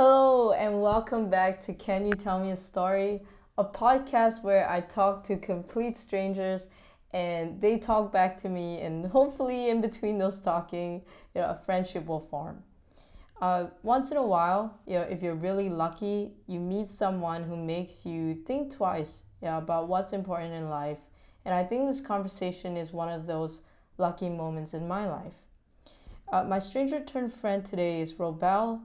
Hello, and welcome back to Can You Tell Me a Story, a podcast where I talk to complete strangers and they talk back to me, and hopefully, in between those talking, you know, a friendship will form. Uh, once in a while, you know, if you're really lucky, you meet someone who makes you think twice yeah, about what's important in life. And I think this conversation is one of those lucky moments in my life. Uh, my stranger turned friend today is Robel,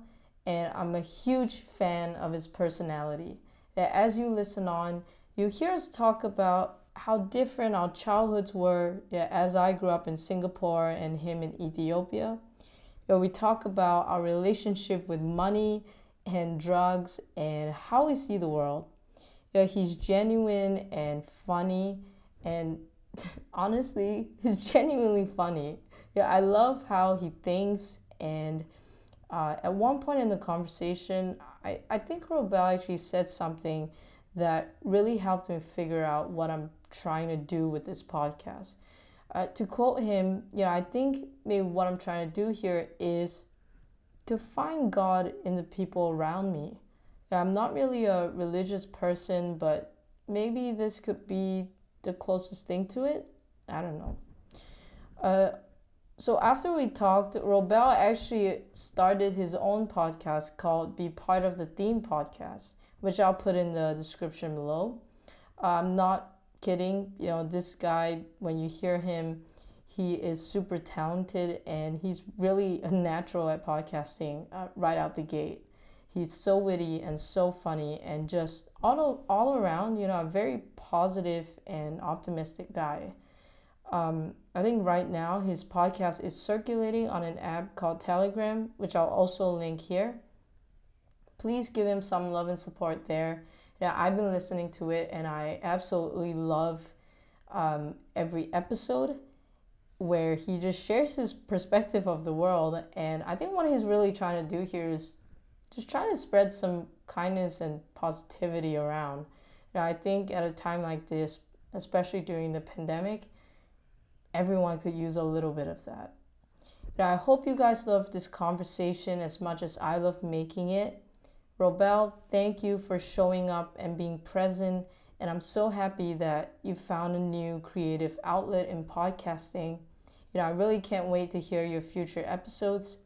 and I'm a huge fan of his personality. That As you listen on, you hear us talk about how different our childhoods were yeah, as I grew up in Singapore and him in Ethiopia where we talk about our relationship with money and drugs and how we see the world. Know, he's genuine and funny, and honestly, he's genuinely funny. Yeah, I love how he thinks. And uh, at one point in the conversation, I, I think Robel actually said something that really helped me figure out what I'm trying to do with this podcast. Uh, to quote him, you know, I think maybe what I'm trying to do here is to find God in the people around me. I'm not really a religious person, but maybe this could be the closest thing to it. I don't know. Uh, so after we talked, Robel actually started his own podcast called Be Part of the Theme Podcast, which I'll put in the description below. I'm not kidding. You know, this guy, when you hear him, he is super talented and he's really a natural at podcasting uh, right out the gate. He's so witty and so funny and just all, all around, you know, a very positive and optimistic guy. Um, I think right now his podcast is circulating on an app called Telegram, which I'll also link here. Please give him some love and support there yeah, I've been listening to it and I absolutely love um, every episode where he just shares his perspective of the world. And I think what he's really trying to do here is just try to spread some kindness and positivity around. You know, I think at a time like this, especially during the pandemic, everyone could use a little bit of that. Now, I hope you guys love this conversation as much as I love making it. Robel, thank you for showing up and being present. And I'm so happy that you found a new creative outlet in podcasting. You know, I really can't wait to hear your future episodes.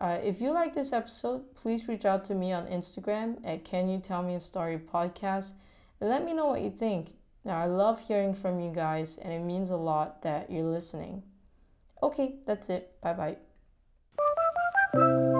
Uh, if you like this episode, please reach out to me on Instagram at Can You Tell Me a Story Podcast and let me know what you think. Now, I love hearing from you guys, and it means a lot that you're listening. Okay, that's it. Bye bye.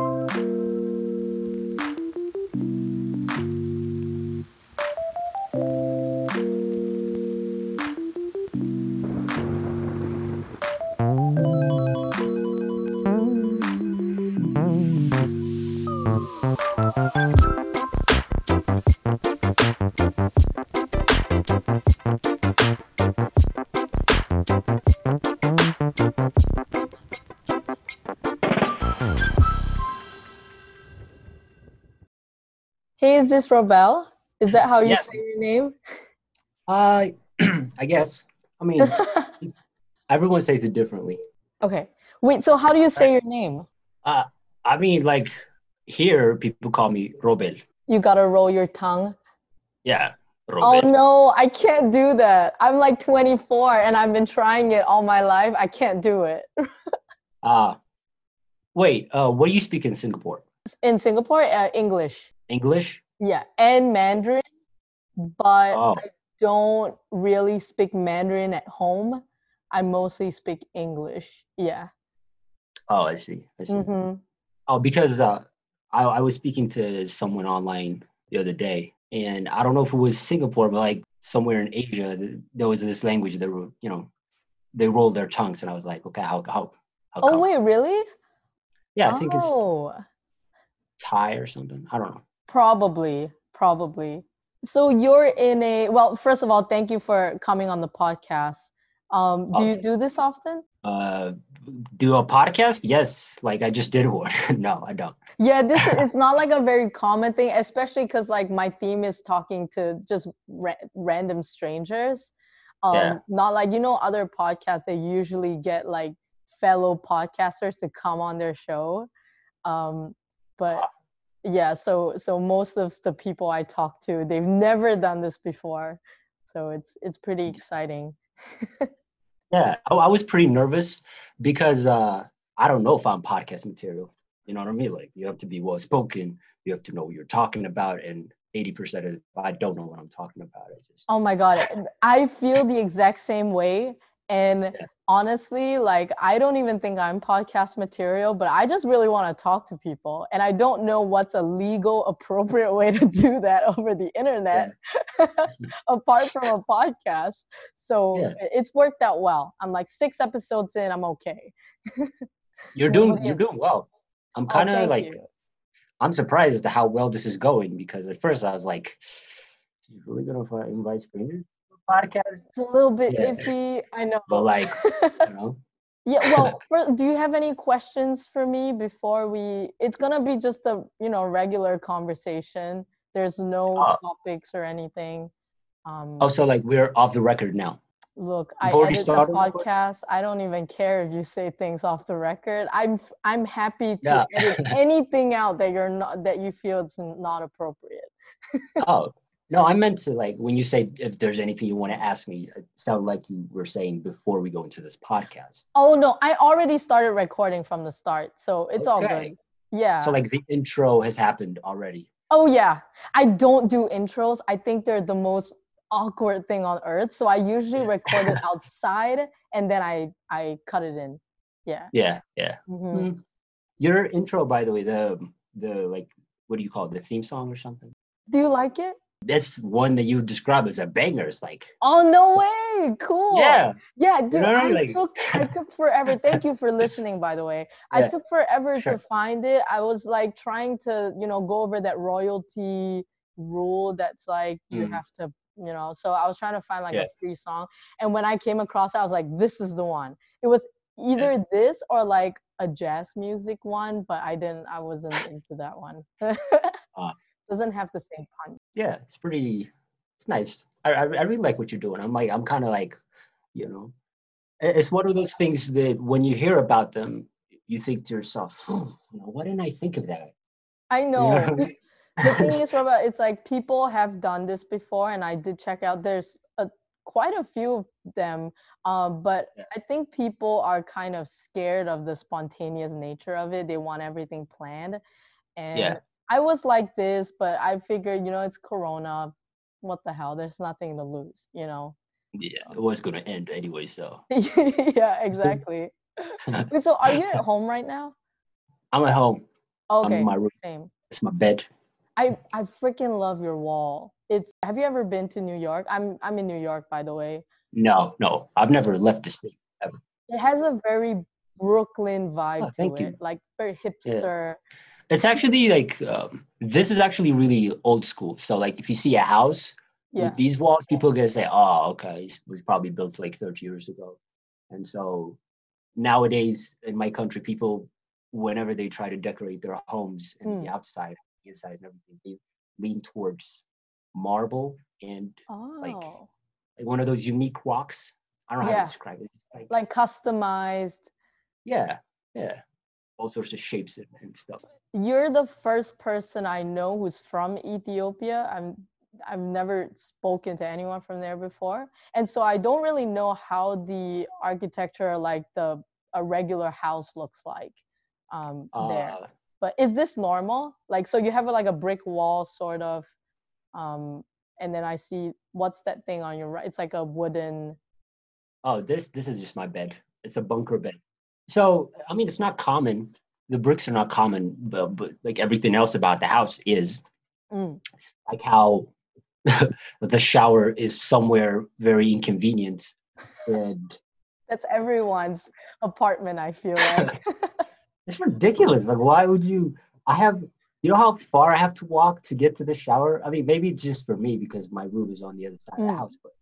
This Robel? Is that how you yes. say your name? Uh, I guess. I mean, everyone says it differently. Okay. Wait, so how do you say your name? Uh, I mean, like here, people call me Robel. You gotta roll your tongue. Yeah. Robel. Oh no, I can't do that. I'm like 24 and I've been trying it all my life. I can't do it. Ah. uh, wait, uh, what do you speak in Singapore? In Singapore, uh, English. English? Yeah, and Mandarin, but oh. I don't really speak Mandarin at home. I mostly speak English. Yeah. Oh, I see. I see. Mm-hmm. Oh, because uh, I, I was speaking to someone online the other day, and I don't know if it was Singapore, but like somewhere in Asia, there was this language that were, you know, they rolled their tongues, and I was like, okay, how how? how oh wait, really? Yeah, I think oh. it's Thai or something. I don't know. Probably, probably. So you're in a well. First of all, thank you for coming on the podcast. Um, do you do this often? Uh, do a podcast? Yes, like I just did one. no, I don't. Yeah, this it's not like a very common thing, especially because like my theme is talking to just ra- random strangers. Um, yeah. not like you know other podcasts. They usually get like fellow podcasters to come on their show. Um, but yeah so so most of the people i talk to they've never done this before so it's it's pretty exciting yeah I, I was pretty nervous because uh i don't know if i'm podcast material you know what i mean like you have to be well spoken you have to know what you're talking about and 80% of I don't know what I'm talking about. I just Oh my god, I feel the exact same way and yeah. honestly, like I don't even think I'm podcast material, but I just really want to talk to people. And I don't know what's a legal, appropriate way to do that over the internet yeah. apart from a podcast. So yeah. it's worked out well. I'm like six episodes in, I'm okay. you're doing you're doing well. I'm kind of oh, like you. I'm surprised as to how well this is going because at first I was like, "You really gonna invite strangers?" Podcast. It's a little bit yeah. iffy. I know. But like, you know. Yeah, well, for, do you have any questions for me before we? It's gonna be just a you know regular conversation. There's no uh, topics or anything. Um, oh, so like we're off the record now. Look, I edit the podcast. I don't even care if you say things off the record. I'm I'm happy to yeah. edit anything out that you're not that you feel it's not appropriate. oh, no, I meant to like when you say if there's anything you want to ask me, it sounded like you were saying before we go into this podcast. Oh no, I already started recording from the start, so it's okay. all good. Yeah. So like the intro has happened already. Oh yeah. I don't do intros. I think they're the most awkward thing on earth. So I usually record it outside and then I I cut it in. Yeah. Yeah, yeah. Mm-hmm. Mm. Your intro by the way, the the like what do you call it? The theme song or something? Do you like it? That's one that you describe as a banger. It's like oh no so, way, cool. Yeah, yeah, dude. You know I, like, took I took forever. Thank you for listening, by the way. Yeah. I took forever sure. to find it. I was like trying to you know go over that royalty rule. That's like you mm. have to you know. So I was trying to find like yeah. a free song, and when I came across, it, I was like, this is the one. It was either yeah. this or like a jazz music one, but I didn't. I wasn't into that one. uh doesn't have the same punch. Yeah, it's pretty. It's nice. I I, I really like what you're doing. I'm like I'm kind of like, you know, it's one of those things that when you hear about them, you think to yourself, you know, why didn't I think of that? I know. You know the thing is, Robel, it's like people have done this before, and I did check out. There's a, quite a few of them, um, but yeah. I think people are kind of scared of the spontaneous nature of it. They want everything planned, and yeah. I was like this, but I figured, you know, it's Corona. What the hell? There's nothing to lose, you know. Yeah, it um, was gonna end anyway, so. yeah, exactly. so, are you at home right now? I'm at home. Okay. I'm in my room. Same. It's my bed. I I freaking love your wall. It's. Have you ever been to New York? I'm I'm in New York, by the way. No, no, I've never left the city ever. It has a very Brooklyn vibe oh, to it, you. like very hipster. Yeah it's actually like um, this is actually really old school. So like if you see a house yeah. with these walls, people are gonna say, "Oh, okay, it was probably built like 30 years ago." And so nowadays in my country, people whenever they try to decorate their homes and mm. the outside, the inside, and everything, they lean towards marble and oh. like like one of those unique rocks. I don't know yeah. how to describe it. Like, like customized. Yeah, yeah all sorts of shapes and, and stuff. You're the first person I know who's from Ethiopia. I'm I've never spoken to anyone from there before. And so I don't really know how the architecture like the a regular house looks like um uh, there. But is this normal? Like so you have like a brick wall sort of um and then I see what's that thing on your right? It's like a wooden Oh, this this is just my bed. It's a bunker bed. So, I mean, it's not common. The bricks are not common, but, but like everything else about the house is. Mm. Like how the shower is somewhere very inconvenient. And that's everyone's apartment, I feel like. it's ridiculous. Like, why would you? I have, you know how far I have to walk to get to the shower? I mean, maybe it's just for me because my room is on the other side mm. of the mm. house, but.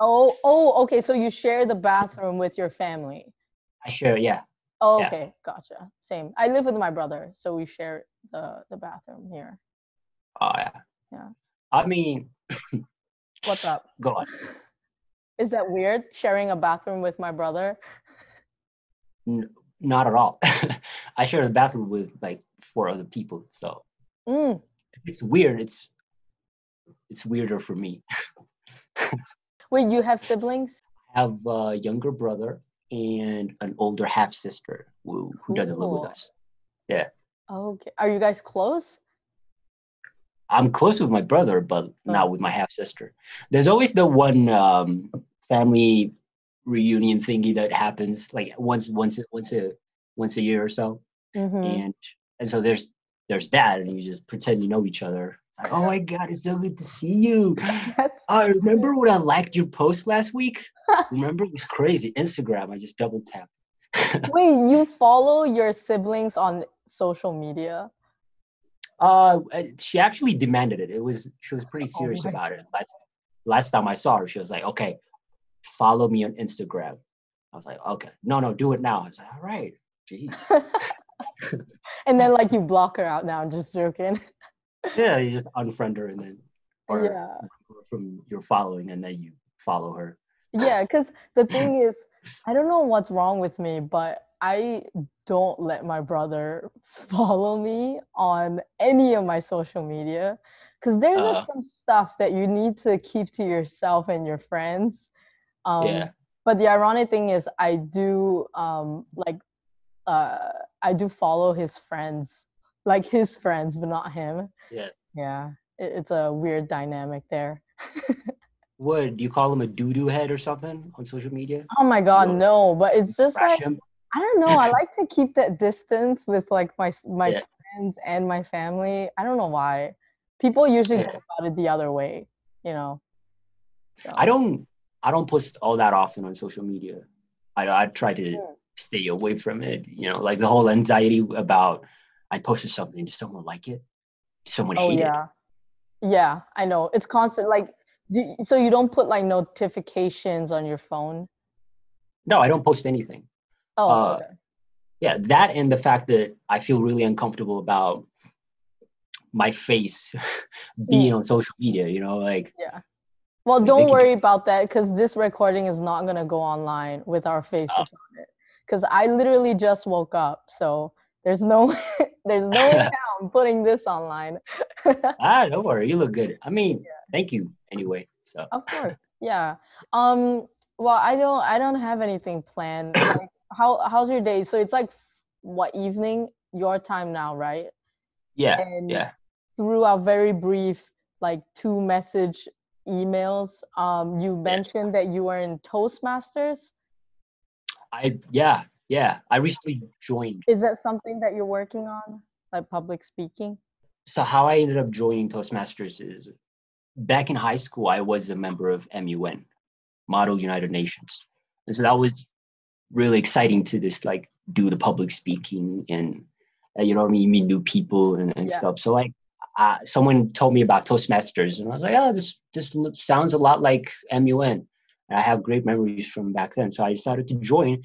Oh, oh, okay. So you share the bathroom with your family. I share, yeah. Oh, yeah. okay, gotcha. Same. I live with my brother, so we share the the bathroom here. Oh yeah. Yeah. I mean, what's up? Go on. Is that weird sharing a bathroom with my brother? N- not at all. I share the bathroom with like four other people, so Mm. it's weird, it's it's weirder for me. Wait, you have siblings? I have a younger brother and an older half sister who, who doesn't live with us. Yeah. Okay. Are you guys close? I'm close with my brother, but not with my half sister. There's always the one um, family reunion thingy that happens like once once once a once a year or so, Mm-hmm. and and so there's there's that, and you just pretend you know each other. Like, oh my god, it's so good to see you. I remember when I liked your post last week. remember it was crazy. Instagram, I just double tapped. Wait, you follow your siblings on social media? Uh, she actually demanded it. It was she was pretty Oh serious my about it. Last last time I saw her, she was like, "Okay, follow me on Instagram." I was like, "Okay, no, no, do it now." I was like, "All right, jeez." and then like you block her out now. I'm just joking. Yeah, you just unfriend her and then, or yeah. from your following, and then you follow her. Yeah, because the thing is, I don't know what's wrong with me, but I don't let my brother follow me on any of my social media because there's Uh. just some stuff that you need to keep to yourself and your friends. Um, Yeah. But the ironic thing is, I do um, like, uh, I do follow his friends, like his friends, but not him. Yeah. Yeah, it, it's a weird dynamic there. What do you call him a doo doo head or something on social media? Oh my god, No. no! But it's just Trash like him? I don't know. I like to keep that distance with like my my Yeah. friends and my family. I don't know why. People usually Yeah. go about it the other way, you know. So, I don't I don't post all that often on social media. I I try to stay away from it. You know, like the whole anxiety about I posted something, does someone like it? Someone Oh hate it? yeah, yeah. I know. It's constant. Like, do, so you don't put like notifications on your phone. No, I don't post anything. Oh, Uh, okay. Yeah, that and the fact that I feel really uncomfortable about my face being on social media. You know, like Yeah. Well, don't can worry about that because this recording is not gonna go online with our faces Oh. on it. Because I literally just woke up, so there's no there's no way I'm putting this online. ah, don't worry, you look good. I mean, thank you anyway. So of course, yeah. Um. Well, I don't I don't have anything planned. Like, how how's your day? So it's like what evening your time now, right? yeah, And yeah. through our very brief like two message emails, um, you mentioned that you were in Toastmasters. I yeah, yeah. I recently joined. Is that something that you're working on, like public speaking? So how I ended up joining Toastmasters is back in high school, I was a member of MUN, Model United Nations. And so that was really exciting to just like do the public speaking and uh, you know what I mean, you meet new people and, and Yeah. stuff. So like uh, someone told me about Toastmasters and I was like, oh, this this sounds a lot like MUN. And I have great memories from back then. So I decided to join.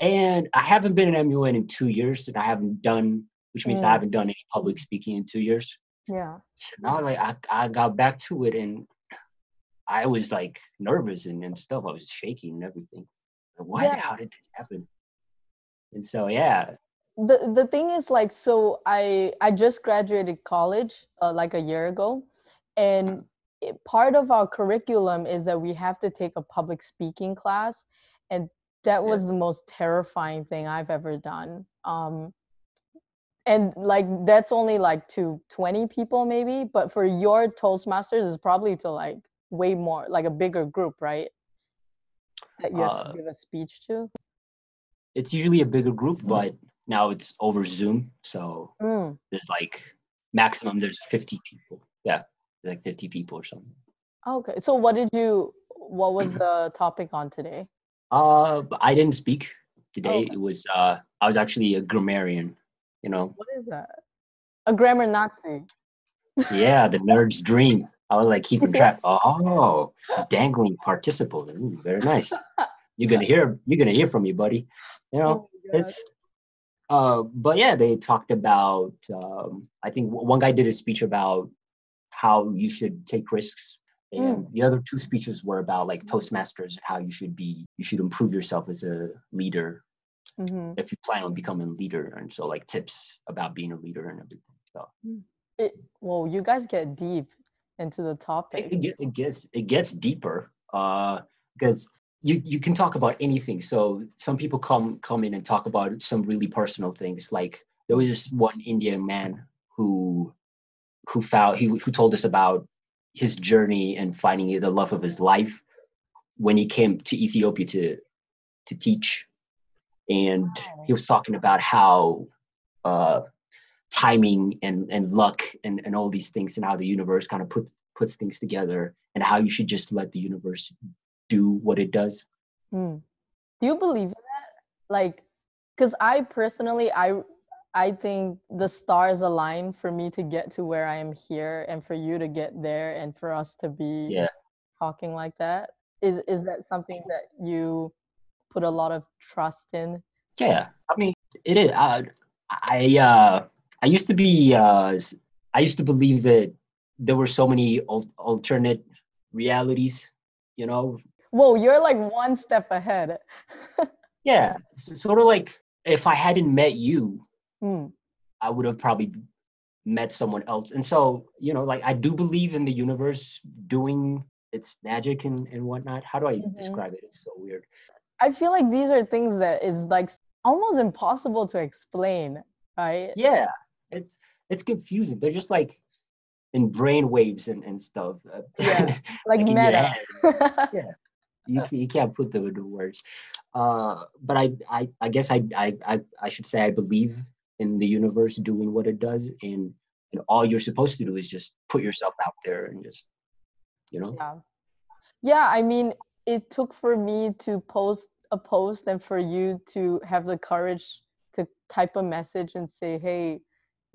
And I haven't been in MUN in two years and I haven't done, which means I Mm. haven't done any public speaking in two years. Yeah. So now like I, I got back to it and I was like nervous and, and stuff. I was shaking and everything. Like, what? Yeah. How did this happen? And so yeah, The the thing is like so I I just graduated college uh, like a year ago, and it, part of our curriculum is that we have to take a public speaking class, and that was the most terrifying thing I've ever done. Um, and like that's only like to 20 people maybe but for your toastmasters is probably to like way more like a bigger group right that you have Uh, to give a speech to it's usually a bigger group, but now it's over Zoom. So Mm, there's like maximum there's 50 people. Yeah, like 50 people or something. okay so what did you what was the topic on today Uh, I didn't speak today. okay. It was uh, I was actually a grammarian. You know, what is that a grammar nazi yeah, the nerd's dream. I was like keeping track. Oh, dangling participle. Ooh, very nice. You're gonna hear. You're gonna hear from me, buddy. You know, Oh it's. Uh, but yeah, they talked about. Um, I think one guy did a speech about how you should take risks, and the other two speeches were about like Toastmasters, how you should be. You should improve yourself as a leader Mhm. if you plan on becoming a leader, and so like tips about being a leader and everything. So Mm. it well you guys get deep into the topic it, it gets it gets deeper uh because you you can talk about anything so some people come come in and talk about some really personal things like there was this one indian man who who found he who told us about his journey and finding the love of his life when he came to ethiopia to to teach. And he was talking about how uh timing and and luck and and all these things and how the universe kind of puts puts things together and how you should just let the universe do what it does. Mm. do you believe in that? Like because i personally i i think the stars align for me to get to where i am here and for you to get there and for us to be yeah. talking like that. Is is that something that you put a lot of trust in? Yeah. I mean it is. I i uh I used to be, uh, I used to believe that there were so many al- alternate realities, you know. Whoa, you're like one step ahead. yeah, sort of like if I hadn't met you, mm. I would have probably met someone else. And so, you know, like I do believe in the universe doing its magic and, and whatnot. How do I mm-hmm. describe it? It's so weird. I feel like these are things that is like almost impossible to explain, right? Yeah it's it's confusing. They're just like in brain waves and, and stuff. Uh, yeah, like, like meta. yeah, you, you can't put them into words. Uh, but I, I I guess I, I I should say I believe in the universe doing what it does, and and all you're supposed to do is just put yourself out there and just you know. Yeah, yeah. I mean, it took for me to post a post and for you to have the courage to type a message and say, "Hey,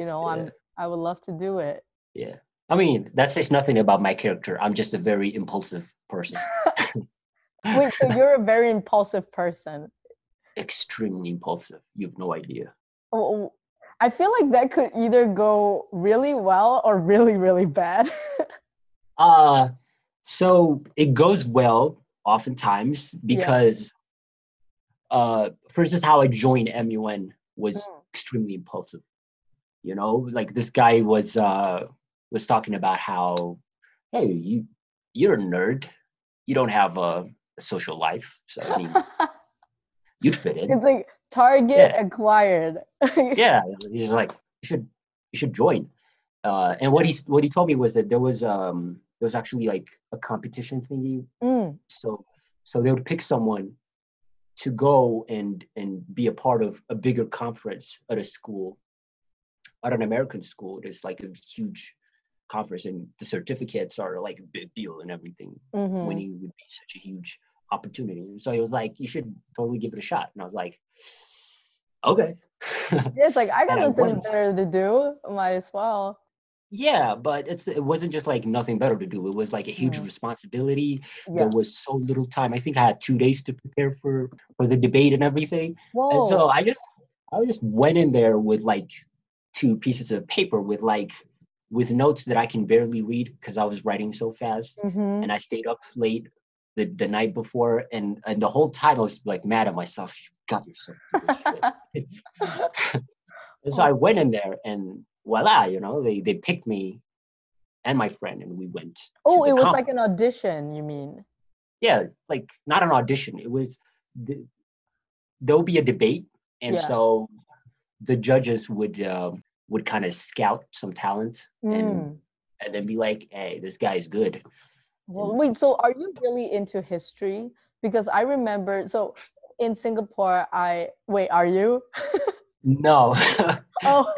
you know yeah. i'm i would love to do it. Yeah. I mean that says nothing about my character. I'm just a very impulsive person. Wait so you're a very impulsive person. Extremely impulsive. You have no idea. Oh, oh i feel like that could either go really well or really really bad. Uh so it goes well oftentimes because yeah. uh first is how i joined mun was mm. extremely impulsive you know? Like this guy was uh was talking about how hey you you're a nerd. You don't have a, a social life. So i mean you'd fit in. It's like target yeah. acquired yeah he's like you should you should join uh and what he what he told me was that there was um there was actually like a competition thingy mm. so so they would pick someone to go and and be a part of a bigger conference at a school at an American school, there's like a huge conference and the certificates are like a big deal and everything. Mm-hmm. Winning would be such a huge opportunity. So he was like, you should totally give it a shot. And I was like, okay. yeah, it's like I got nothing better to do. Might as well. Yeah, but it's it wasn't just like nothing better to do. It was like a huge mm. responsibility. Yeah. There was so little time. I think I had two days to prepare for for the debate and everything. Whoa. And so I just I just went in there with like two pieces of paper with like with notes that I can barely read because I was writing so fast mm-hmm. and I stayed up late the, the night before and and the whole time I was like mad at myself. Got yourself and so I went in there and voila, you know, they they picked me and my friend and we went. Oh, it was conference. like an audition, you mean? Yeah, like not an audition. It was the, there'll be a debate and yeah. so the judges would uh, would kind of scout some talent mm. and and then be like, "Hey, this guy's good." Well, wait. So, are you really into history? Because I remember. So, in Singapore, I wait. Are you? no. oh.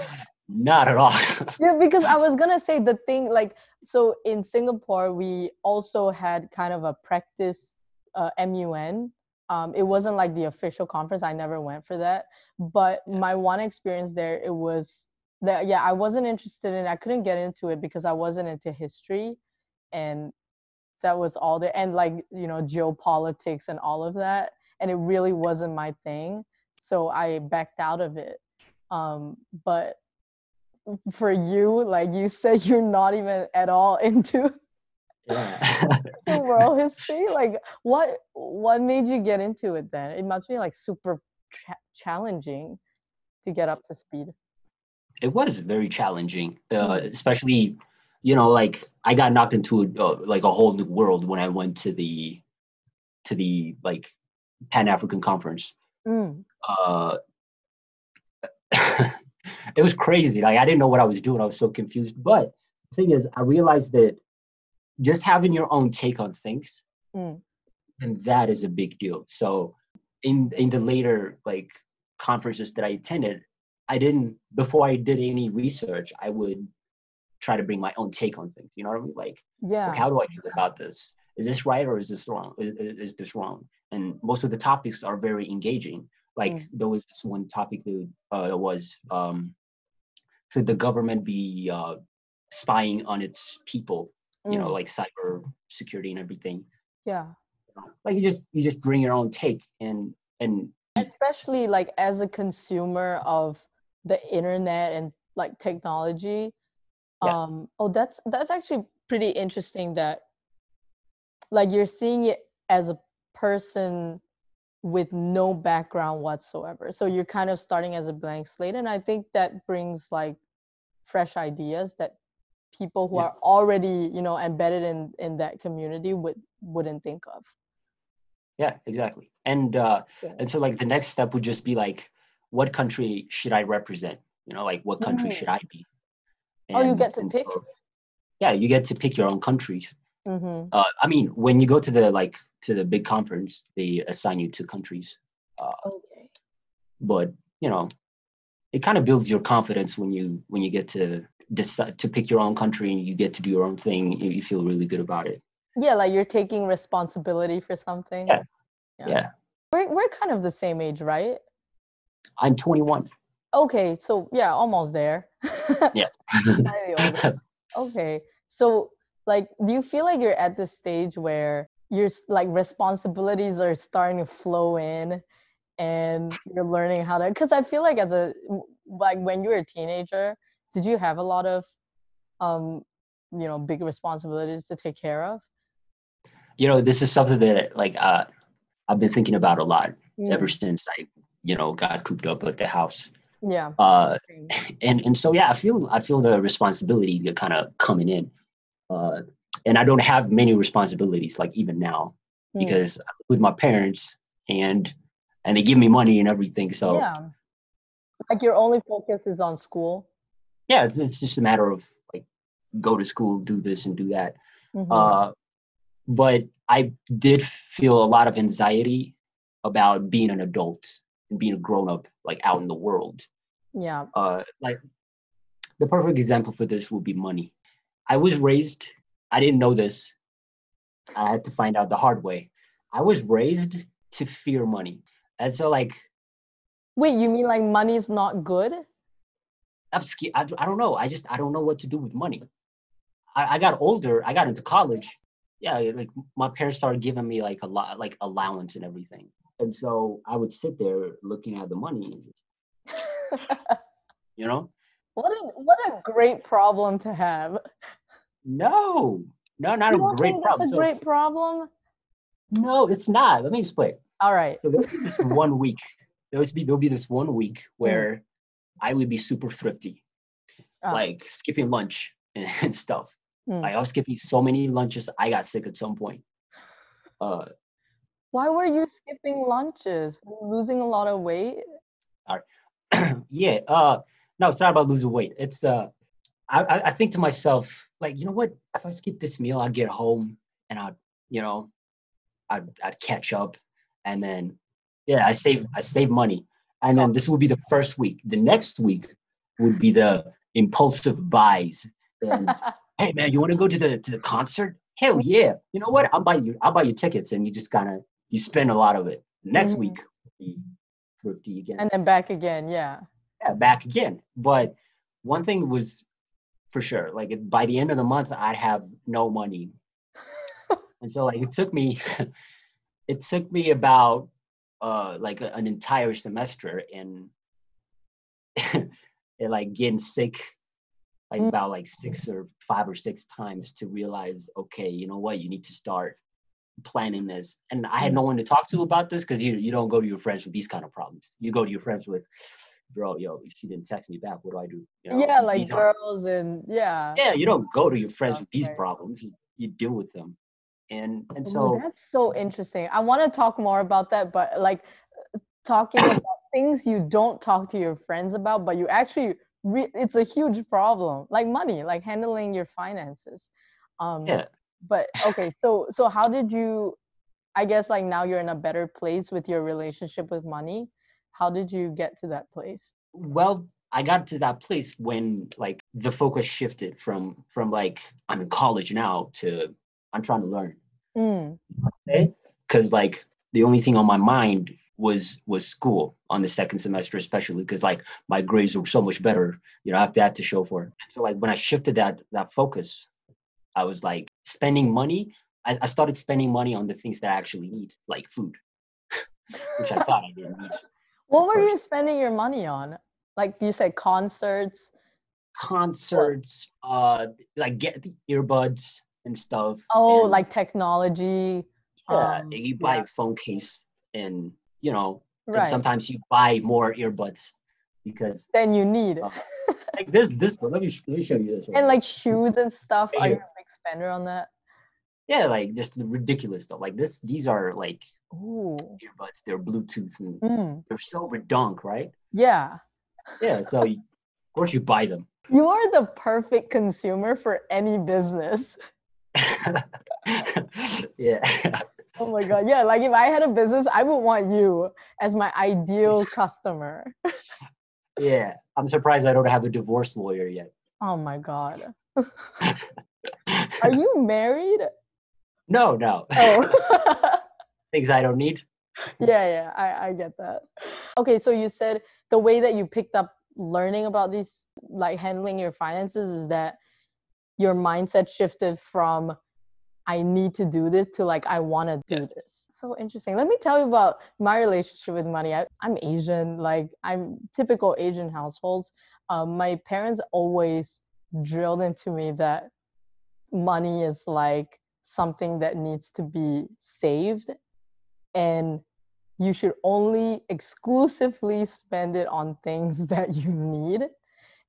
Not at all. yeah, because I was gonna say the thing like so in Singapore we also had kind of a practice uh, MUN um, it wasn't like the official conference. I never went for that. But my one experience there, it was that yeah, I wasn't interested in. I couldn't get into it because I wasn't into history, and that was all there. And like you know, geopolitics and all of that, and it really wasn't my thing. So I backed out of it. Um, but for you, like you said, you're not even at all into yeah. world history like what what made you get into it then it must be like super challenging to get up to speed it was very challenging, uh, mm. especially you know like I got knocked into a, uh, like a whole new world when I went to the to the like Pan African Conference. Mm. Uh, it was crazy. Like I didn't know what I was doing. I was so confused. But the thing is, I realized that just having your own take on things, mm. and that is a big deal. So in in the later like conferences that I attended, I didn't before I did any research, I would try to bring my own take on things. You know what I mean? Like, yeah, like, how do I feel about this? Is this right or is this wrong? Is, is this wrong? And most of the topics are very engaging. Like mm. there was this one topic that uh, was um, should the government be uh, spying on its people? You know, mm. like cyber security and everything. Yeah. Like you just you just bring your own take and and especially like as a consumer of the internet and like technology yeah. um oh that's that's actually pretty interesting that like you're seeing it as a person with no background whatsoever. So you're kind of starting as a blank slate and i think that brings like fresh ideas that people who yeah. are already you know embedded in in that community would wouldn't think of. Yeah exactly. And uh yeah. and so like the next step would just be like what country should i represent? You know like what country mm. should i be? And, oh you get to pick? so, yeah you get to pick your own countries mm-hmm. uh, i mean when you go to the like to the big conference they assign you to countries uh, okay. but you know it kind of builds your confidence when you when you get to decide to pick your own country and you get to do your own thing you, you feel really good about it. Yeah like you're taking responsibility for something. Yeah. Yeah, yeah. We're, we're kind of the same age right? I'm 21 okay so yeah almost there. Yeah. Okay so like do you feel like you're at the stage where your like responsibilities are starting to flow in and you're learning how to because i feel like as a like when you were a teenager did you have a lot of um you know big responsibilities to take care of? You know this is something that like uh i've been thinking about a lot mm. ever since i you know got cooped up at the house. Yeah. Uh and and so yeah i feel i feel the responsibility kind of coming in uh and i don't have many responsibilities like even now mm. because with my parents and and they give me money and everything so yeah. Like your only focus is on school? Yeah it's, it's just a matter of like go to school do this and do that. Mm-hmm. uh but i did feel a lot of anxiety about being an adult and being a grown-up like out in the world. Yeah. Uh like the perfect example for this would be money i was raised i didn't know this i had to find out the hard way i was raised to fear money and so like wait you mean like money is not good I'm scared. I, I don't know. I just I don't know what to do with money. I, I got older. I got into college. Yeah, like my parents started giving me like a lot, like allowance and everything. And so I would sit there looking at the money, you know. What a what a great problem to have. No, no, not you a great problem. That's a so, great problem. No, it's not. Let me explain. All right. So there'll be this one week. There'll be there'll be this one week mm. where I would be super thrifty, oh. like skipping lunch and, and stuff. Mm. I was skipping so many lunches, I got sick at some point. Uh, Why were you skipping lunches? losing a lot of weight? All right. yeah. Uh, no, it's not about losing weight. It's uh, I, I think to myself, like, you know what? If I skip this meal, I'd get home and I'd, you know, I'd, I'd catch up, and then, yeah, I save I save money. And then this would be the first week. The next week would be the impulsive buys. And hey man, you want to go to the to the concert? Hell yeah! You know what? I'll buy you. I'll buy you tickets, and you just kind of you spend a lot of it. Next mm-hmm. week, be thrifty again, and then back again. Yeah. Yeah, back again. But one thing was for sure, like by the end of the month, I'd have no money, and so like it took me, it took me about uh, like a, an entire semester in, and like getting sick like about like six or five or six times to realize okay you know what you need to start planning this and i had mm. no one to talk to about this because you, you don't go to your friends with these kind of problems you go to your friends with bro, yo, if she didn't text me back. What do I do? You know, yeah, like girls and yeah. Yeah, you don't go to your friends with these problems. You deal with them. And and so Ooh, that's so interesting. I want to talk more about that, but like talking about things you don't talk to your friends about, but you actually re- it's a huge problem. Like money, like handling your finances. Um yeah. But okay, so so how did you I guess like now you're in a better place with your relationship with money. How did you get to that place? Well, I got to that place when like the focus shifted from from like I'm in college now to I'm trying to learn. Mm. Because like the only thing on my mind was was school on the second semester, especially because like my grades were so much better. You know, I have that to show for it. So like when I shifted that that focus, I was like spending money. I, I started spending money on the things that I actually need, like food, which I thought I didn't need. What were you spending your money on? Like you said, concerts. Concerts, uh, like get the earbuds and stuff. Oh, and, like technology. Yeah, um, you buy yeah. a phone case, and you know, right. sometimes you buy more earbuds because then you need. Uh, like this, this one. Let me let me show you this one. And like shoes and stuff. Are you a big spender on that? Yeah, like just ridiculous stuff. Like this, these are like Ooh. earbuds. They're Bluetooth and mm. they're so redunk, right? Yeah. Yeah. So you, of course you buy them. You are the perfect consumer for any business. yeah. Oh my god. Yeah, like if I had a business, I would want you as my ideal customer. yeah. I'm surprised I don't have a divorce lawyer yet. Oh my god. Are you married? No, no. Oh. Things I don't need. Yeah, yeah, I, I get that. Okay, so you said the way that you picked up learning about these, like handling your finances, is that your mindset shifted from I need to do this to like I want to do yeah. this. So interesting. Let me tell you about my relationship with money. I, am Asian, like I'm typical Asian households. Um, my parents always drilled into me that money is like something that needs to be saved and you should only exclusively spend it on things that you need.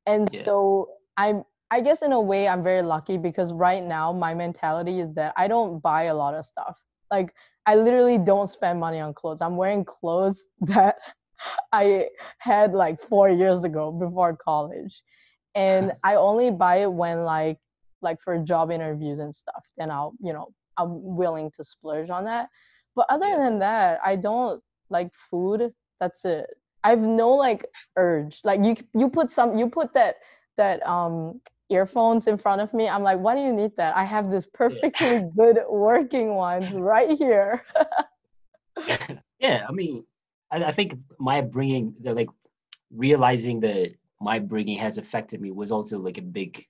And yeah. so I'm I guess in a way I'm very lucky because right now my mentality is that I don't buy a lot of stuff. Like I literally don't spend money on clothes. I'm wearing clothes that I had like 4 years ago before college. And I only buy it when like like for job interviews and stuff. Then I'll, you know, I'm willing to splurge on that. But other yeah. than that, I don't like food. That's it. I have no like urge. Like you you put some you put that that um earphones in front of me. I'm like, why do you need that? I have this perfectly yeah. good working ones right here. yeah, I mean, I, I, think my bringing the like realizing that my bringing has affected me was also like a big,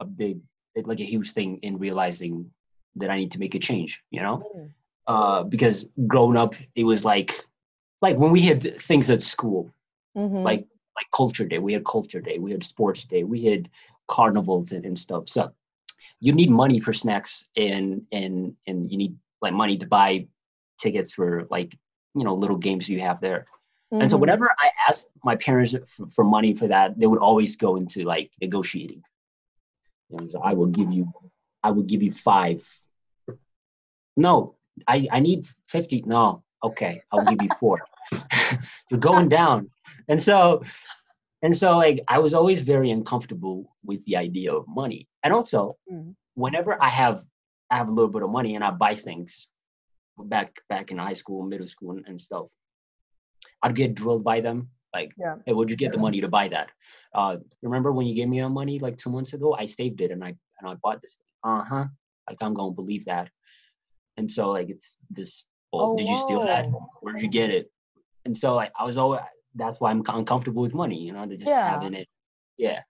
a big, like a huge thing in realizing that I need to make a change. You know. Uh, because growing up, it was like, like when we had things at school, mm-hmm. like like culture day we had culture day we had sports day we had carnivals and, and stuff. So you need money for snacks and and and you need like money to buy tickets for like you know little games you have there. Mm-hmm. And so mm-hmm. whenever I asked my parents for, for, money for that, they would always go into like negotiating. Know, so I will give you, I will give you five. No, I I need fifty. No, okay, I'll give you four. You're going down, and so and so like I was always very uncomfortable with the idea of money. And also mm-hmm. whenever I have I have a little bit of money and I buy things back back in high school, middle school and, and stuff, I'd get drilled by them. Like, yeah. hey, would you get yeah. the money to buy that? Uh, remember when you gave me your money like two months ago? I saved it and I and I bought this. Thing. Uh-huh. Like I'm gonna believe that. And so like it's this, oh, oh did you steal that? Where did you get it? And so like I was always that's why I'm uncomfortable with money, you know, they're just yeah. having it. Yeah.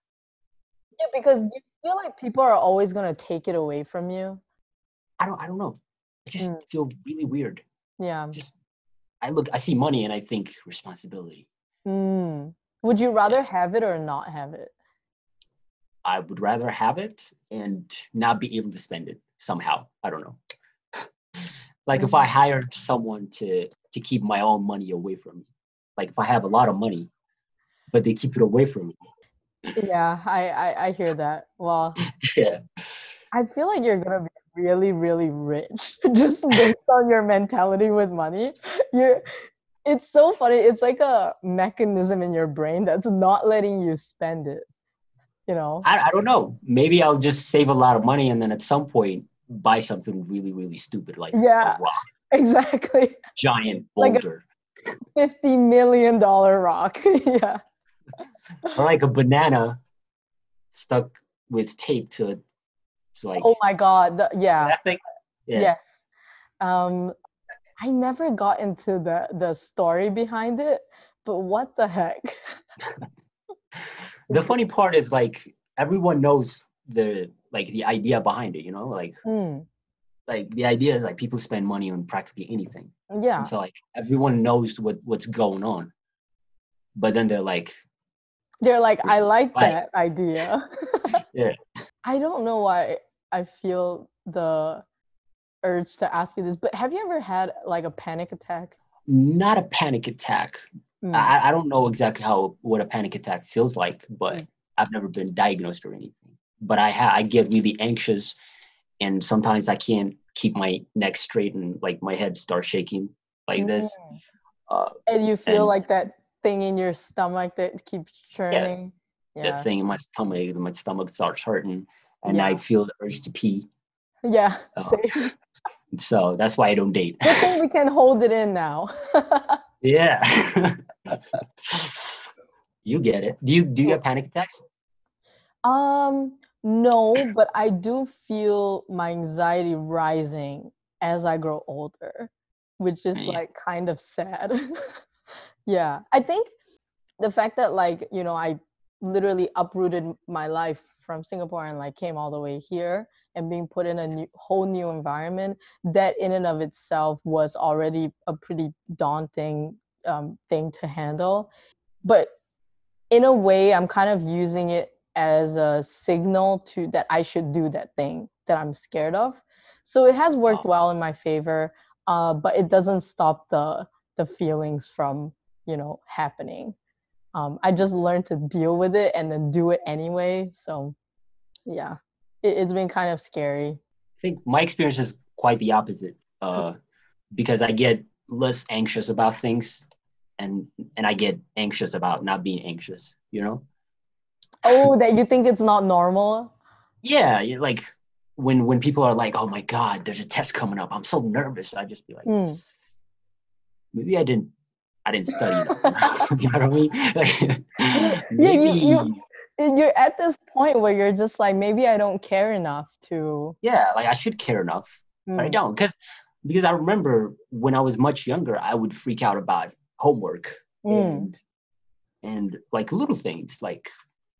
Yeah, because you feel like people are always gonna take it away from you. I don't I don't know. I just mm. feel really weird. Yeah. Just I look I see money and I think responsibility. Mm. Would you rather yeah. have it or not have it? I would rather have it and not be able to spend it somehow. I don't know. Like mm-hmm. if I mm-hmm. hired someone to to keep my own money away from me like if I have a lot of money, but they keep it away from me. Yeah, I, I I hear that. Well, yeah. I feel like you're gonna be really, really rich just based on your mentality with money. You're it's so funny. It's like a mechanism in your brain that's not letting you spend it. You know? I, I don't know. Maybe I'll just save a lot of money and then at some point buy something really, really stupid like yeah, a rock, exactly. giant Like boulder. Fifty million dollar rock. yeah. or like a banana stuck with tape to it. Like Oh my god. The, yeah. that thing. Yeah. Yes. Um I never got into the the story behind it, but what the heck? The funny part is like everyone knows the like the idea behind it, you know? Like Mm, like the idea is like people spend money on practically anything. yeah. And so like everyone knows what what's going on. But then they're like, They're like, I like that idea. Yeah. I don't know why I feel the urge to ask you this, but have you ever had like a panic attack? not a panic attack. Mm, I, I don't know exactly how what a panic attack feels like, but Mm. I've never been diagnosed or anything. But I ha- I get really anxious, and sometimes I can't keep my neck straight, and like my head starts shaking like this. mm. Uh, And you feel and- like that thing in your stomach that keeps churning. Yeah, That thing in my stomach, my stomach starts hurting, and I feel the urge to pee. Yeah. Oh. Same. So that's why I don't date. Good thing we can hold it in now. yeah. you get it. Do you do you have panic attacks? Um, no, but I do feel my anxiety rising as I grow older, which is like kind of sad. yeah, I think the fact that like, you know, I literally uprooted my life from Singapore and like came all the way here and being put in a new, whole new environment, that in and of itself was already a pretty daunting um, thing to handle. But in a way, I'm kind of using it as a signal to that I should do that thing that I'm scared of. So it has worked well in my favor, uh, but it doesn't stop the the feelings from you know happening. Um, I just learned to deal with it and then do it anyway. So yeah, it, it's been kind of scary. I think my experience is quite the opposite. Uh, because I get less anxious about things, and and I get anxious about not being anxious. You know? Oh, that you think it's not normal? Yeah. You like when when people are like, "Oh my God, there's a test coming up. I'm so nervous." I just be like, Hmm. maybe I didn't. I didn't study you know what I mean? Like, yeah, you, you you're at this point where you're just like, maybe I don't care enough to. yeah, like I should care enough. but I Mm, don't because because I remember when I was much younger, I would freak out about homework mm, and and like little things like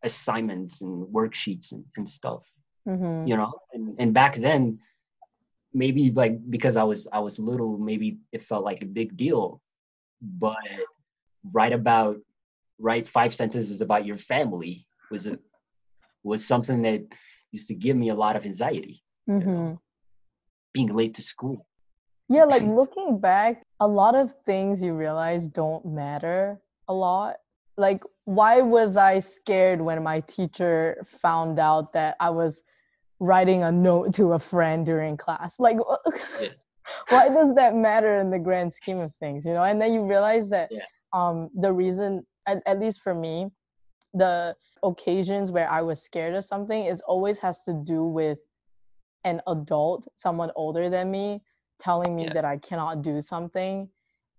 assignments and worksheets and, and stuff, mhm. you know. And and back then, maybe like because I was I was little, maybe it felt like a big deal, but write about write five sentences about your family was a was something that used to give me a lot of anxiety. you know. Being late to school. Yeah, like looking back, a lot of things you realize don't matter a lot. Like, why was I scared when my teacher found out that I was writing a note to a friend during class? Like, Yeah. why does that matter in the grand scheme of things, you know? And then you realize that Yeah. um, the reason, at, at least for me, the occasions where I was scared of something is always has to do with an adult, someone older than me, telling me Yeah. that I cannot do something.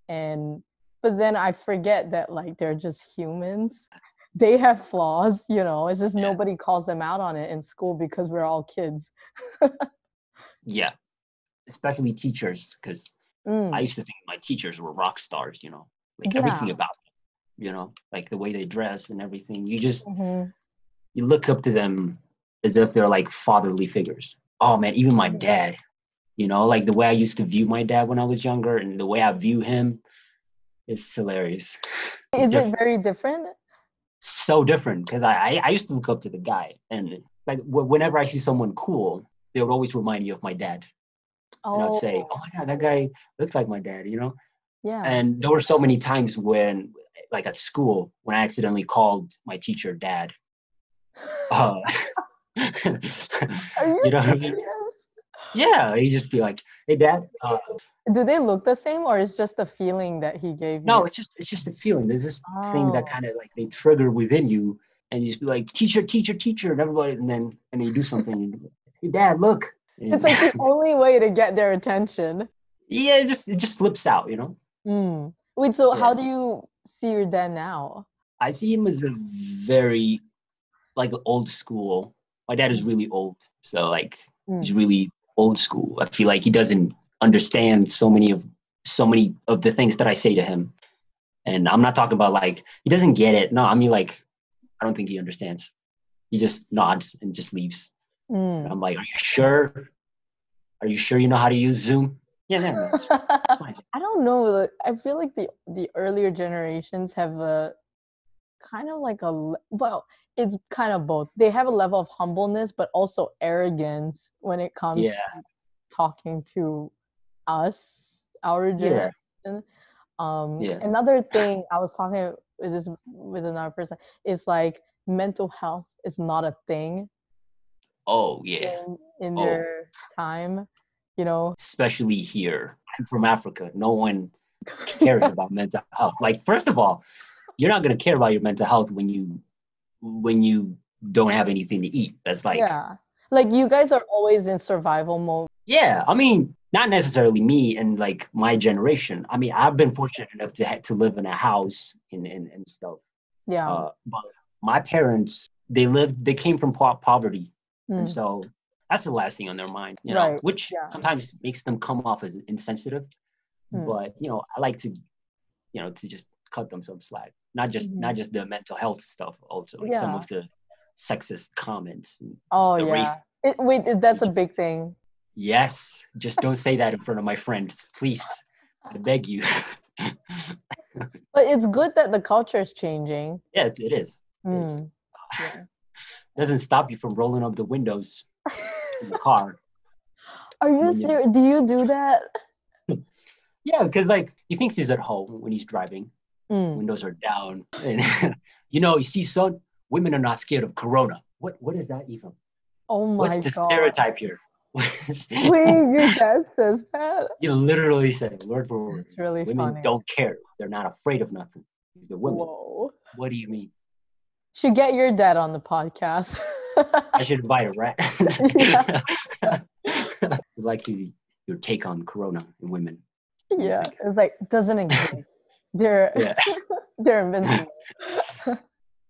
And but then I forget that like they're just humans. They have flaws, you know. It's just Yeah. nobody calls them out on it in school because we're all kids. Yeah, especially teachers, because Mm, I used to think my teachers were rock stars. You know, like everything about them. You know, like the way they dress and everything. You just mhm. you look up to them as if they're like fatherly figures. Oh man, even my dad. You know, like the way I used to view my dad when I was younger, and the way I view him is hilarious. Is it very different? so different because I, I I used to look up to the guy, and like wh- whenever I see someone cool, they would always remind me of my dad. And I'd say, Oh, "Oh my god, that guy looks like my dad," you know. yeah. And there were so many times when like at school when I accidentally called my teacher dad. Uh, you, you know what I mean? Yeah, he'd just be like, "Hey, dad." Uh, Do they look the same, or is just the feeling that he gave you? No, it's just it's just a feeling. There's this oh. thing that oh. kind of like they trigger within you, and you just be like, "Teacher, teacher, teacher," and everybody, and then and then you do something. And, hey, dad, look. And, it's like the only way to get their attention. Yeah, it just it just slips out, you know. Mm. Wait, so yeah. how do you see your dad now? I see him as a very like old school. My dad is really old, so like mm. he's really old school. I feel like he doesn't understand so many of so many of the things that I say to him. And I'm not talking about like he doesn't get it. No, I mean like I don't think he understands. He just nods and just leaves. Mm. I'm like, are you sure? Are you sure you know how to use Zoom? Yeah, yeah. I don't know. I feel like the the earlier generations have a kind of like a well, it's kind of both. They have a level of humbleness, but also arrogance when it comes yeah. to talking to us, our generation. Yeah. Um, yeah. Another thing I was talking with this with another person is like mental health is not a thing. Oh yeah. In, in oh. their time you know especially here i'm from africa no one cares about mental health like first of all you're not going to care about your mental health when you when you don't have anything to eat that's like yeah like you guys are always in survival mode yeah i mean not necessarily me and like my generation i mean i've been fortunate enough to to live in a house and and, and stuff yeah uh, but my parents they lived they came from po- poverty mm. and so that's the last thing on their mind, you know, right. which yeah. sometimes makes them come off as insensitive. Mm. But you know, I like to, you know, to just cut them some slack. Not just mm-hmm. not just the mental health stuff, also like yeah. some of the sexist comments. Oh yeah. Race. It, wait, that's a big thing. Yes, just don't say that in front of my friends, please. I beg you. but it's good that the culture is changing. Yeah, it, it is. Mm. It is. Yeah. doesn't stop you from rolling up the windows in the car. Are you serious? Do you do that? yeah, because like he thinks he's at home when he's driving. Mm. Windows are down, and you know, you see, son, women are not scared of Corona. What what is that even? Oh my god. What's the God. stereotype here? Wait, your dad says that? You literally say word for word. It's really funny. women funny. don't care. They're not afraid of nothing. The women. Whoa. What do you mean? Should get your dad on the podcast. I should invite a rat. like you, your take on Corona and women. Yeah, it's like doesn't exist. They're yeah. they're invincible. it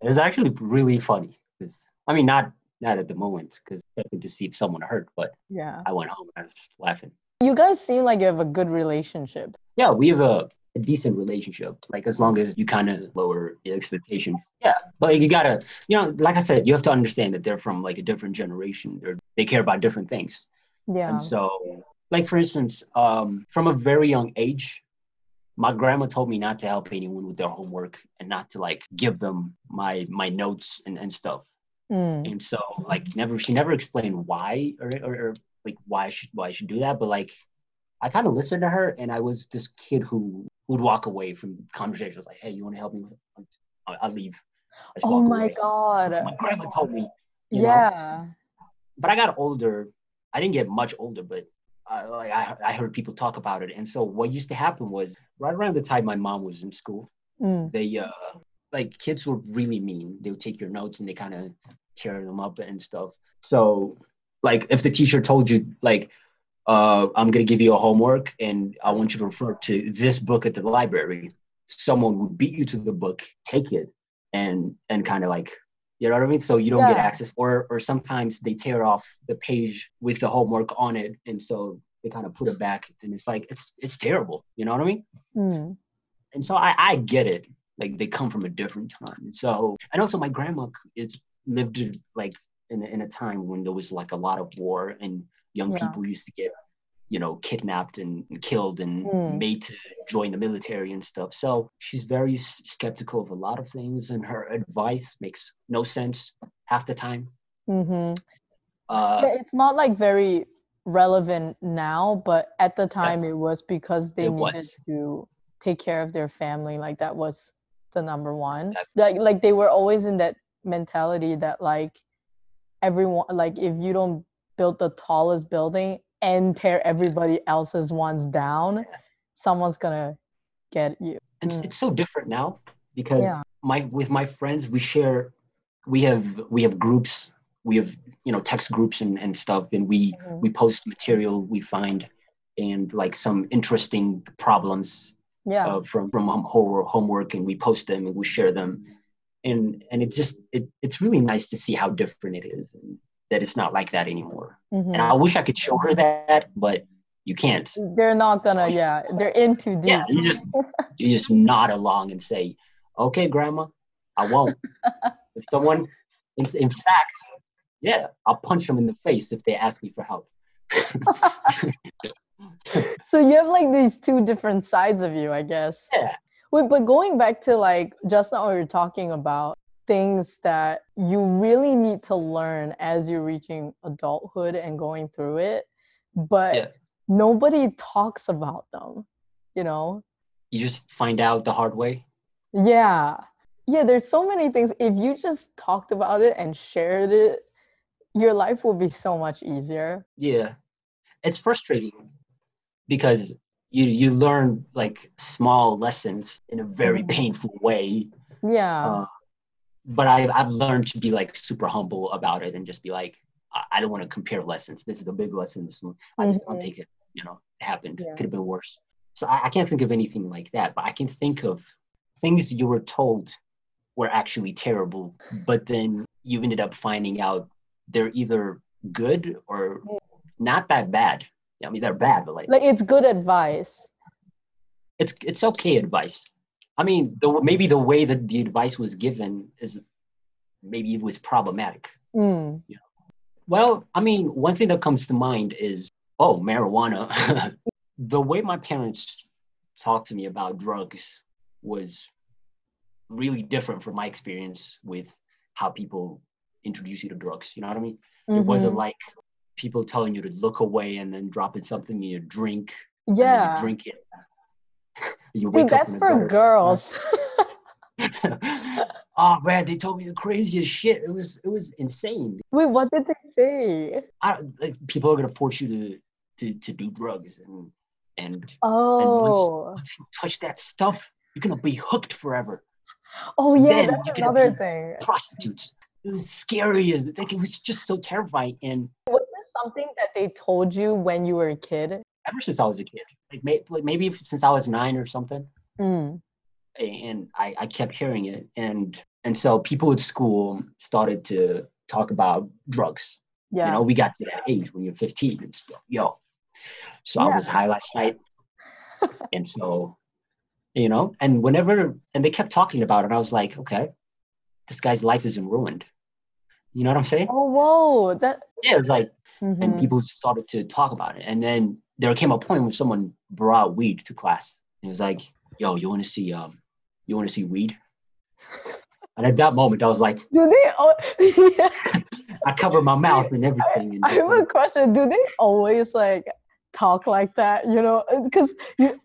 was actually really funny because I mean not not at the moment because checking to see if someone hurt, but yeah, I went home and I was laughing. You guys seem like you have a good relationship. Yeah, we have a a decent relationship like as long as you kind of lower the expectations yeah but you gotta you know like i said you have to understand that they're from like a different generation they're, they care about different things yeah and so like for instance um from a very young age my grandma told me not to help anyone with their homework and not to like give them my my notes and, and stuff mm. and so like never she never explained why or, or, or like why I should why I should do that but like I kind of listened to her, and I was this kid who would walk away from conversations like, "Hey, you want to help me with?" I'll, I'll leave. Oh my away. god! My grandma told me. yeah. Know? But I got older. I didn't get much older, but uh, like I, I heard people talk about it, and so what used to happen was right around the time my mom was in school, mm. they uh like kids were really mean. They would take your notes and they kind of tear them up and stuff. So like if the teacher told you like uh, I'm going to give you a homework and I want you to refer to this book at the library. Someone would beat you to the book, take it, and and kind of like, you know what I mean? So you don't yeah. get access, or or sometimes they tear off the page with the homework on it, and so they kind of put it back, and it's like it's it's terrible. You know what I mean? Mm. And so I I get it. Like they come from a different time, and so and also my grandma is lived like in in a time when there was like a lot of war and young yeah. people used to get you know kidnapped and, killed and mm. made to join the military and stuff so she's very skeptical of a lot of things and her advice makes no sense half the time mm-hmm. uh, it's not like very relevant now but at the time yeah, it was because they needed was. to take care of their family like that was the number one. Like like they were always in that mentality that like everyone like if you don't build the tallest building and tear everybody else's ones down, someone's gonna get you. And mm. it's so different now because yeah. my with my friends we share we have we have groups we have you know text groups and, and stuff and we mm-hmm. we post material we find and like some interesting problems yeah. Uh, from from horror homework and we post them and we share them and and it's just it, it's really nice to see how different it is and that it's not like that anymore. Mm-hmm. and i wish i could show her that but you can't. They're not gonna so, yeah they're in too deep. yeah you just you just nod along and say okay grandma i won't. If someone in, in fact yeah i'll punch them in the face if they ask me for help. So you have like these two different sides of you i guess. Yeah. Wait, but going back to like just now what we are talking about things that you really need to learn as you're reaching adulthood and going through it, but yeah. nobody talks about them, you know? You just find out the hard way. Yeah. Yeah, there's so many things. If you just talked about it and shared it, your life will be so much easier. Yeah. It's frustrating because you you learn like small lessons in a very mm-hmm. painful way. Yeah. Uh, but I've, I've learned to be like super humble about it and just be like I, I don't want to compare lessons. This is a big lesson. This one I just mm-hmm. don't take it. You know, it happened. Yeah. Could have been worse. So I, I can't think of anything like that. But I can think of things you were told were actually terrible, but then you ended up finding out they're either good or not that bad. I mean, they're bad, but like like it's good advice. It's it's okay advice. I mean, the maybe the way that the advice was given is maybe it was problematic. Mm. You know? Well, I mean, one thing that comes to mind is oh, marijuana. the way my parents talked to me about drugs was really different from my experience with how people introduce you to drugs. You know what I mean? Mm-hmm. It wasn't like people telling you to look away and then dropping something in your drink. Yeah. You drink it. You Dude, that's for girls. oh man, they told me the craziest shit. It was it was insane. Wait, what did they say? I, like, people are gonna force you to to to do drugs and and oh and once, oh. once you touch that stuff, you're gonna be hooked forever. Oh yeah, then that's another thing. Prostitutes. It was scary as like it was just so terrifying. And was this something that they told you when you were a kid? Ever since I was a kid, like, may, like maybe since I was nine or something. Mm. And I, I kept hearing it, and and so people at school started to talk about drugs. Yeah. You know, we got to that age when you're 15 and stuff. Yo. So yeah. I was high last night. and so, you know, and whenever and they kept talking about it, I was like, okay, this guy's life isn't ruined. You know what I'm saying? Oh, whoa. That yeah, it's like, mm-hmm. and people started to talk about it, and then there came a point when someone brought weed to class. And it was like, "Yo, you want to see um, you want to see weed?" And at that moment, I was like, "Do they?" Oh, yeah. I covered my mouth and everything. And I have like, a question. Do they always like talk like that? You know, because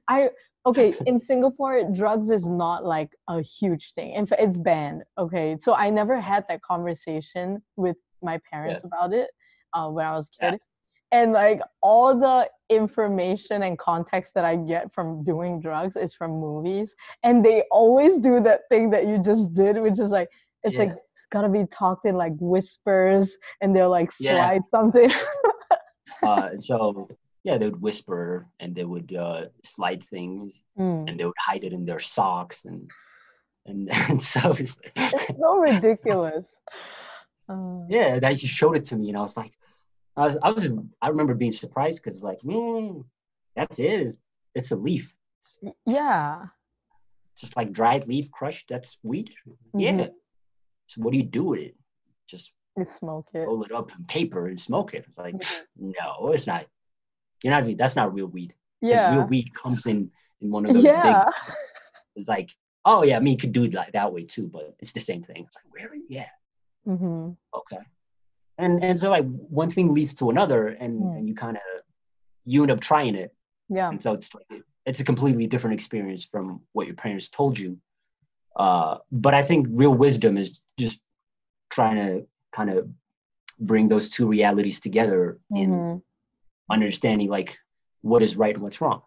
I okay in singapore drugs is not like a huge thing in fact it's banned okay so i never had that conversation with my parents yeah. about it uh, when i was a kid yeah. And like all the information and context that i get from doing drugs is from movies and they always do that thing that you just did which is like it's yeah. like gotta be talked in like whispers and they'll like slide something uh, so yeah, they would whisper and they would uh, slide things mm. and they would hide it in their socks and and, and so it's, it's so ridiculous. Uh, yeah, they just showed it to me and I was like, I was I was I remember being surprised because like, mm, that's it. It's, it's a leaf. It's, yeah. Just like dried leaf crushed. That's weed. Mm-hmm. Yeah. So what do you do with it? Just you smoke it. Roll it up in paper and smoke it. It's like, mm-hmm. no, it's not you're not that's not real weed. Yeah. Real weed comes in in one of those yeah. big. It's like, oh yeah, I mean, you could do it like that way too, but it's the same thing. It's like, really? Yeah. Mm-hmm. Okay. And and so like one thing leads to another, and, mm. and you kind of you end up trying it. Yeah. And so it's like it's a completely different experience from what your parents told you. Uh, but I think real wisdom is just trying to kind of bring those two realities together mm-hmm. in understanding like what is right and what's wrong.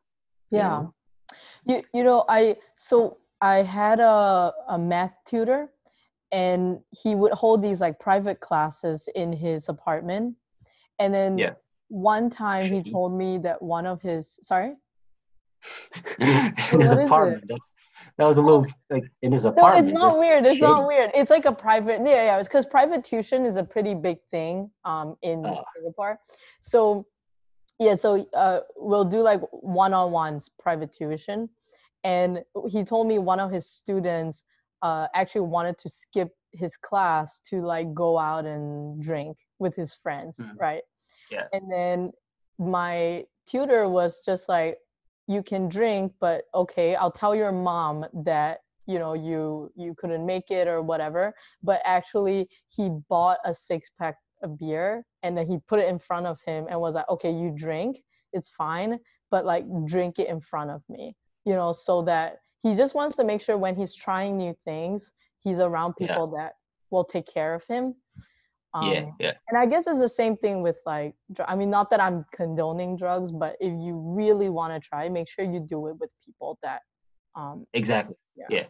Yeah. You know? you, you know, I so I had a, a math tutor and he would hold these like private classes in his apartment. And then yeah. one time he told me that one of his sorry in his apartment. That's that was a little like in his apartment. No, it's not weird. It's shady. not weird. It's like a private. Yeah, yeah. It's because private tuition is a pretty big thing um in uh. Singapore. So yeah, so uh, we'll do like one-on-ones private tuition, and he told me one of his students uh, actually wanted to skip his class to like go out and drink with his friends, mm. right? Yeah. And then my tutor was just like, you can drink but okay i'll tell your mom that you know you you couldn't make it or whatever but actually he bought a six pack of beer and then he put it in front of him and was like okay you drink it's fine but like drink it in front of me you know so that he just wants to make sure when he's trying new things he's around people yeah. that will take care of him um, yeah, yeah. And I guess it's the same thing with like, I mean, not that I'm condoning drugs, but if you really want to try, make sure you do it with people that. Um, exactly. Yeah. yeah.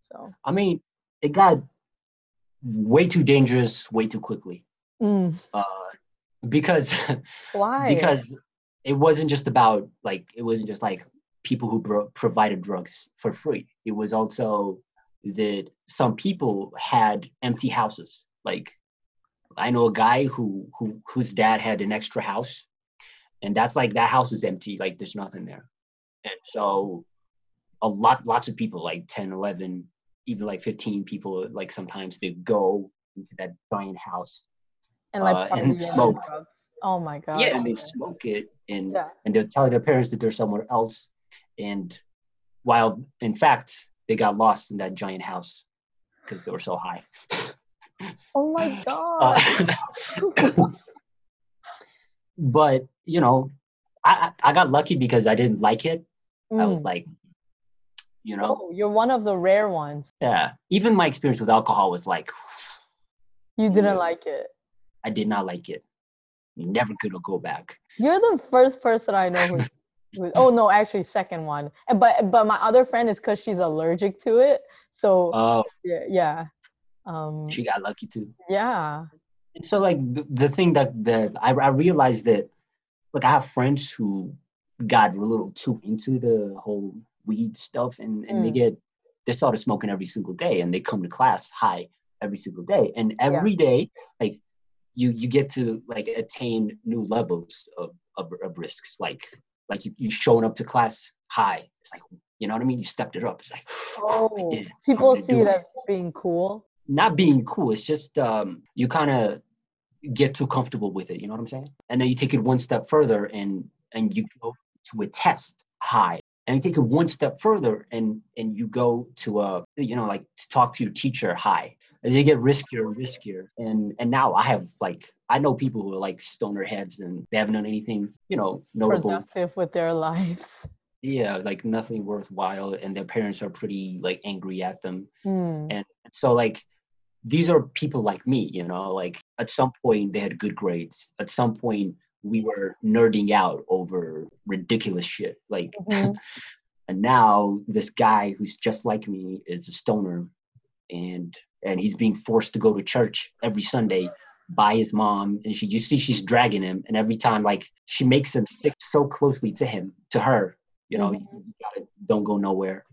So. I mean, it got way too dangerous way too quickly. Mm. Uh, because. Why? because it wasn't just about like it wasn't just like people who bro- provided drugs for free. It was also that some people had empty houses like I know a guy who who whose dad had an extra house, and that's like that house is empty, like there's nothing there, and so a lot lots of people like 10 11 even like 15 people like sometimes they go into that giant house and like uh, and smoke drugs. oh my god yeah and they smoke it and yeah. and they'll tell their parents that they're somewhere else and while in fact they got lost in that giant house because they were so high Oh my god. Uh, but you know, I I got lucky because I didn't like it. Mm. I was mm. like, you know, oh, you're one of the rare ones. Yeah. Even my experience with alcohol was like. You didn't yeah. like it. I did not like it. Never gonna go back. You're the first person I know who's. Oh no, actually, second one. But but my other friend is because she's allergic to it. So oh. yeah, yeah. Um, she got lucky too. Yeah. And so like the, the thing that that I, I realized that like I have friends who got a little too into the whole weed stuff and, and mm. they get they started smoking every single day and they come to class high every single day. And every yeah. day, like you you get to like attain new levels of, of, of risks. Like like you, you showing up to class high. It's like you know what I mean? You stepped it up. It's like oh, people see it as being cool not being cool. It's just um, you kind of get too comfortable with it. You know what I'm saying? And then you take it one step further and and you go to a test high. And you take it one step further and and you go to a you know like to talk to your teacher high. As you get riskier and riskier. And and now I have like I know people who are like stoner heads and they haven't done anything, you know, notable productive with their lives. Yeah, like nothing worthwhile, and their parents are pretty like angry at them. Mm. And so like these are people like me, you know, like at some point they had good grades. At some point we were nerding out over ridiculous shit. Like mm-hmm. and now this guy who's just like me is a stoner and and he's being forced to go to church every Sunday by his mom and she you see she's dragging him and every time like she makes him stick so closely to him to her you know mm-hmm. you gotta, don't go nowhere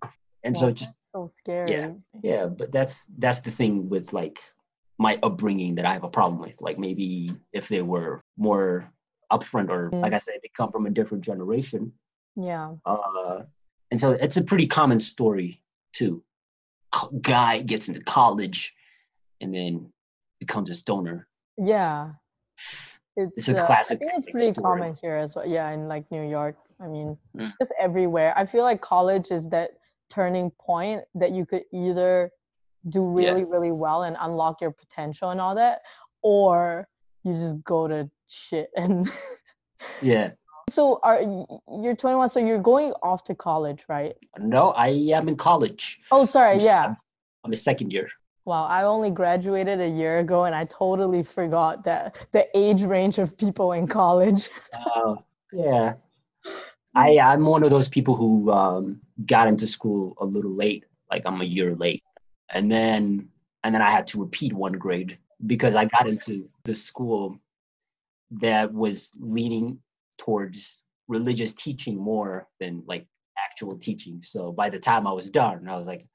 and yeah. so just so scary. Yeah, yeah, but that's that's the thing with like my upbringing that I have a problem with. Like maybe if they were more upfront or mm. like I said, they come from a different generation. Yeah. Uh, and so it's a pretty common story too. Guy gets into college and then becomes a stoner. Yeah. It's, it's a uh, classic. I think it's pretty story. common here as well. Yeah, in like New York. I mean, mm. just everywhere. I feel like college is that turning point that you could either do really yeah. really well and unlock your potential and all that or you just go to shit and yeah so are you're 21 so you're going off to college right no i am in college oh sorry yeah I'm a second year. Wow, I only graduated a year ago and I totally forgot that the age range of people in college. uh, yeah. I, I'm one of those people who um, got into school a little late, like I'm a year late. And then and then I had to repeat one grade because I got into the school that was leaning towards religious teaching more than like actual teaching. So by the time I was done, I was like,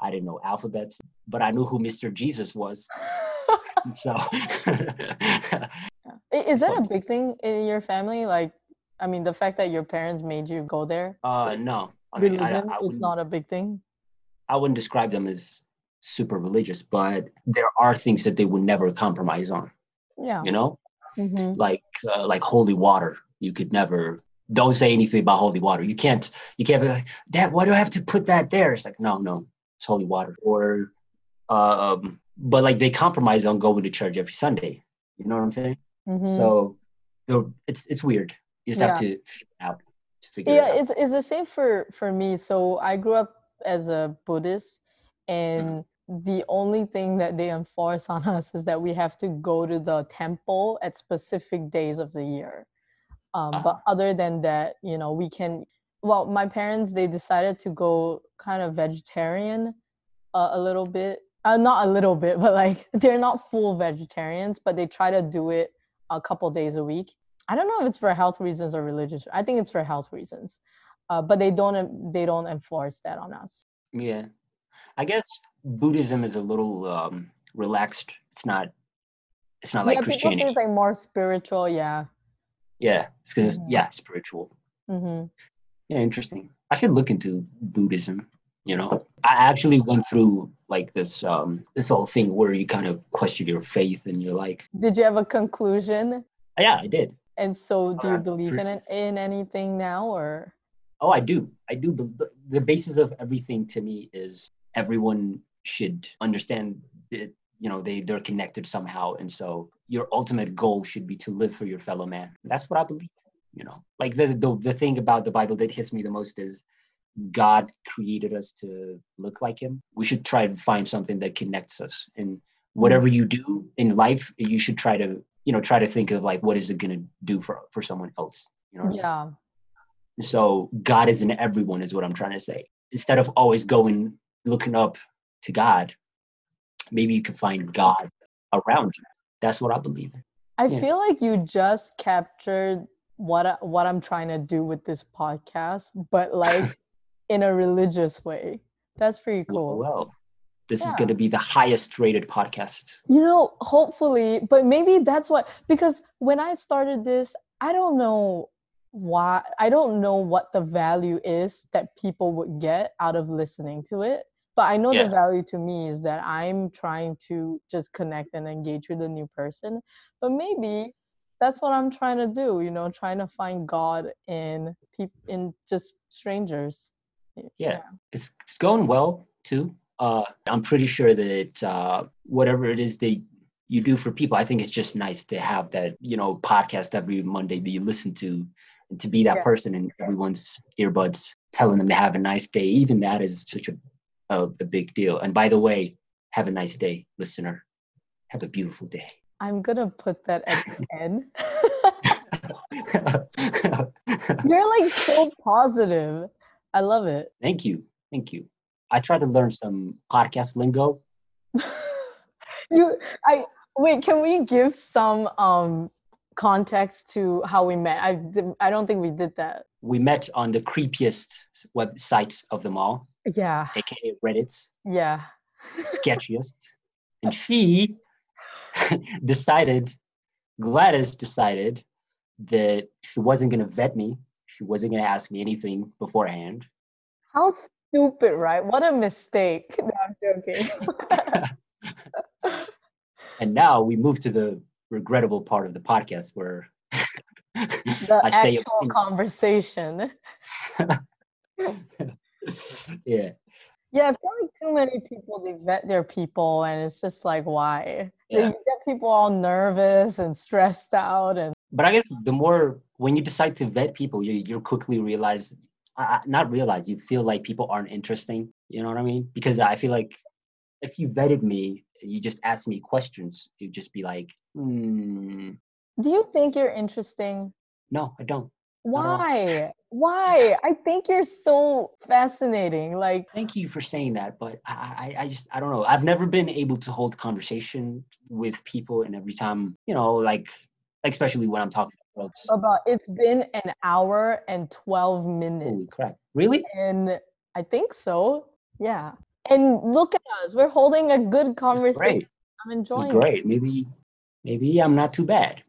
I didn't know alphabets, but I knew who Mr. Jesus was. so is that a big thing in your family? Like, I mean, the fact that your parents made you go there? Uh, no. I mean, Religion I, I is not a big thing. I wouldn't describe them as super religious, but there are things that they would never compromise on. Yeah. You know, mm-hmm. like uh, like holy water. You could never. Don't say anything about holy water. You can't. You can't be like, Dad. Why do I have to put that there? It's like, no, no, holy water. Or, um, but like they compromise on going to church every Sunday. You know what I'm saying? Mm-hmm. So, it's it's weird. You just yeah. have to figure out to figure out. yeah, it it's it's the same for for me. So I grew up as a Buddhist, and mm-hmm the only thing that they enforce on us is that we have to go to the temple at specific days of the year. Um, uh-huh. But other than that, you know, we can. Well, my parents they decided to go kind of vegetarian uh, a little bit. Uh, not a little bit, but like they're not full vegetarians, but they try to do it a couple days a week. I don't know if it's for health reasons or religious. I think it's for health reasons, uh, but they don't they don't enforce that on us. Yeah, I guess Buddhism is a little um, relaxed. It's not. It's not like yeah, Christianity. People think like more spiritual. Yeah. Yeah, it's because mm-hmm. yeah, spiritual. Mm-hmm. Yeah, interesting. I should look into Buddhism. You know, I actually went through like this um this whole thing where you kind of question your faith and you're like. Did you have a conclusion? Yeah, I did. And so, do you uh, believe in it in anything now, or? Oh, I do. I do. The, the basis of everything to me is everyone should understand that you know they they're connected somehow and so your ultimate goal should be to live for your fellow man that's what i believe you know like the, the the thing about the bible that hits me the most is god created us to look like him we should try to find something that connects us and whatever you do in life you should try to you know try to think of like what is it going to do for for someone else you know yeah so god is in everyone is what i'm trying to say instead of always going looking up to God, maybe you can find God around you. That's what I believe in. I yeah. feel like you just captured what I, what I'm trying to do with this podcast, but like in a religious way. That's pretty cool. Well, this yeah. is going to be the highest rated podcast. You know, hopefully, but maybe that's what because when I started this, I don't know why I don't know what the value is that people would get out of listening to it but i know yeah. the value to me is that i'm trying to just connect and engage with a new person but maybe that's what i'm trying to do you know trying to find god in people in just strangers yeah, yeah. It's, it's going well too uh i'm pretty sure that uh whatever it is that you do for people i think it's just nice to have that you know podcast every monday that you listen to and to be that yeah. person in everyone's earbuds telling them to have a nice day even that is such a a, a big deal. And by the way, have a nice day, listener. Have a beautiful day. I'm gonna put that at the end. You're like so positive. I love it. Thank you. Thank you. I try to learn some podcast lingo. you I wait, can we give some um context to how we met? I I don't think we did that. We met on the creepiest website of them all. Yeah. AKA Reddit's. Yeah. sketchiest. and she decided, Gladys decided that she wasn't going to vet me. She wasn't going to ask me anything beforehand. How stupid, right? What a mistake. No, I'm joking. and now we move to the regrettable part of the podcast where the I say conversation yeah. Yeah, I feel like too many people they vet their people, and it's just like why yeah. get people all nervous and stressed out, and. But I guess the more when you decide to vet people, you you quickly realize, uh, not realize, you feel like people aren't interesting. You know what I mean? Because I feel like if you vetted me, you just asked me questions, you'd just be like, hmm. Do you think you're interesting? No, I don't. Why? Why? I think you're so fascinating. Like, thank you for saying that, but I, I, I just, I don't know. I've never been able to hold conversation with people, and every time, you know, like, especially when I'm talking about, about it's been an hour and twelve minutes. Holy crap! Really? And I think so. Yeah. And look at us. We're holding a good conversation. Great. I'm enjoying. It. Great. It. Maybe, maybe I'm not too bad.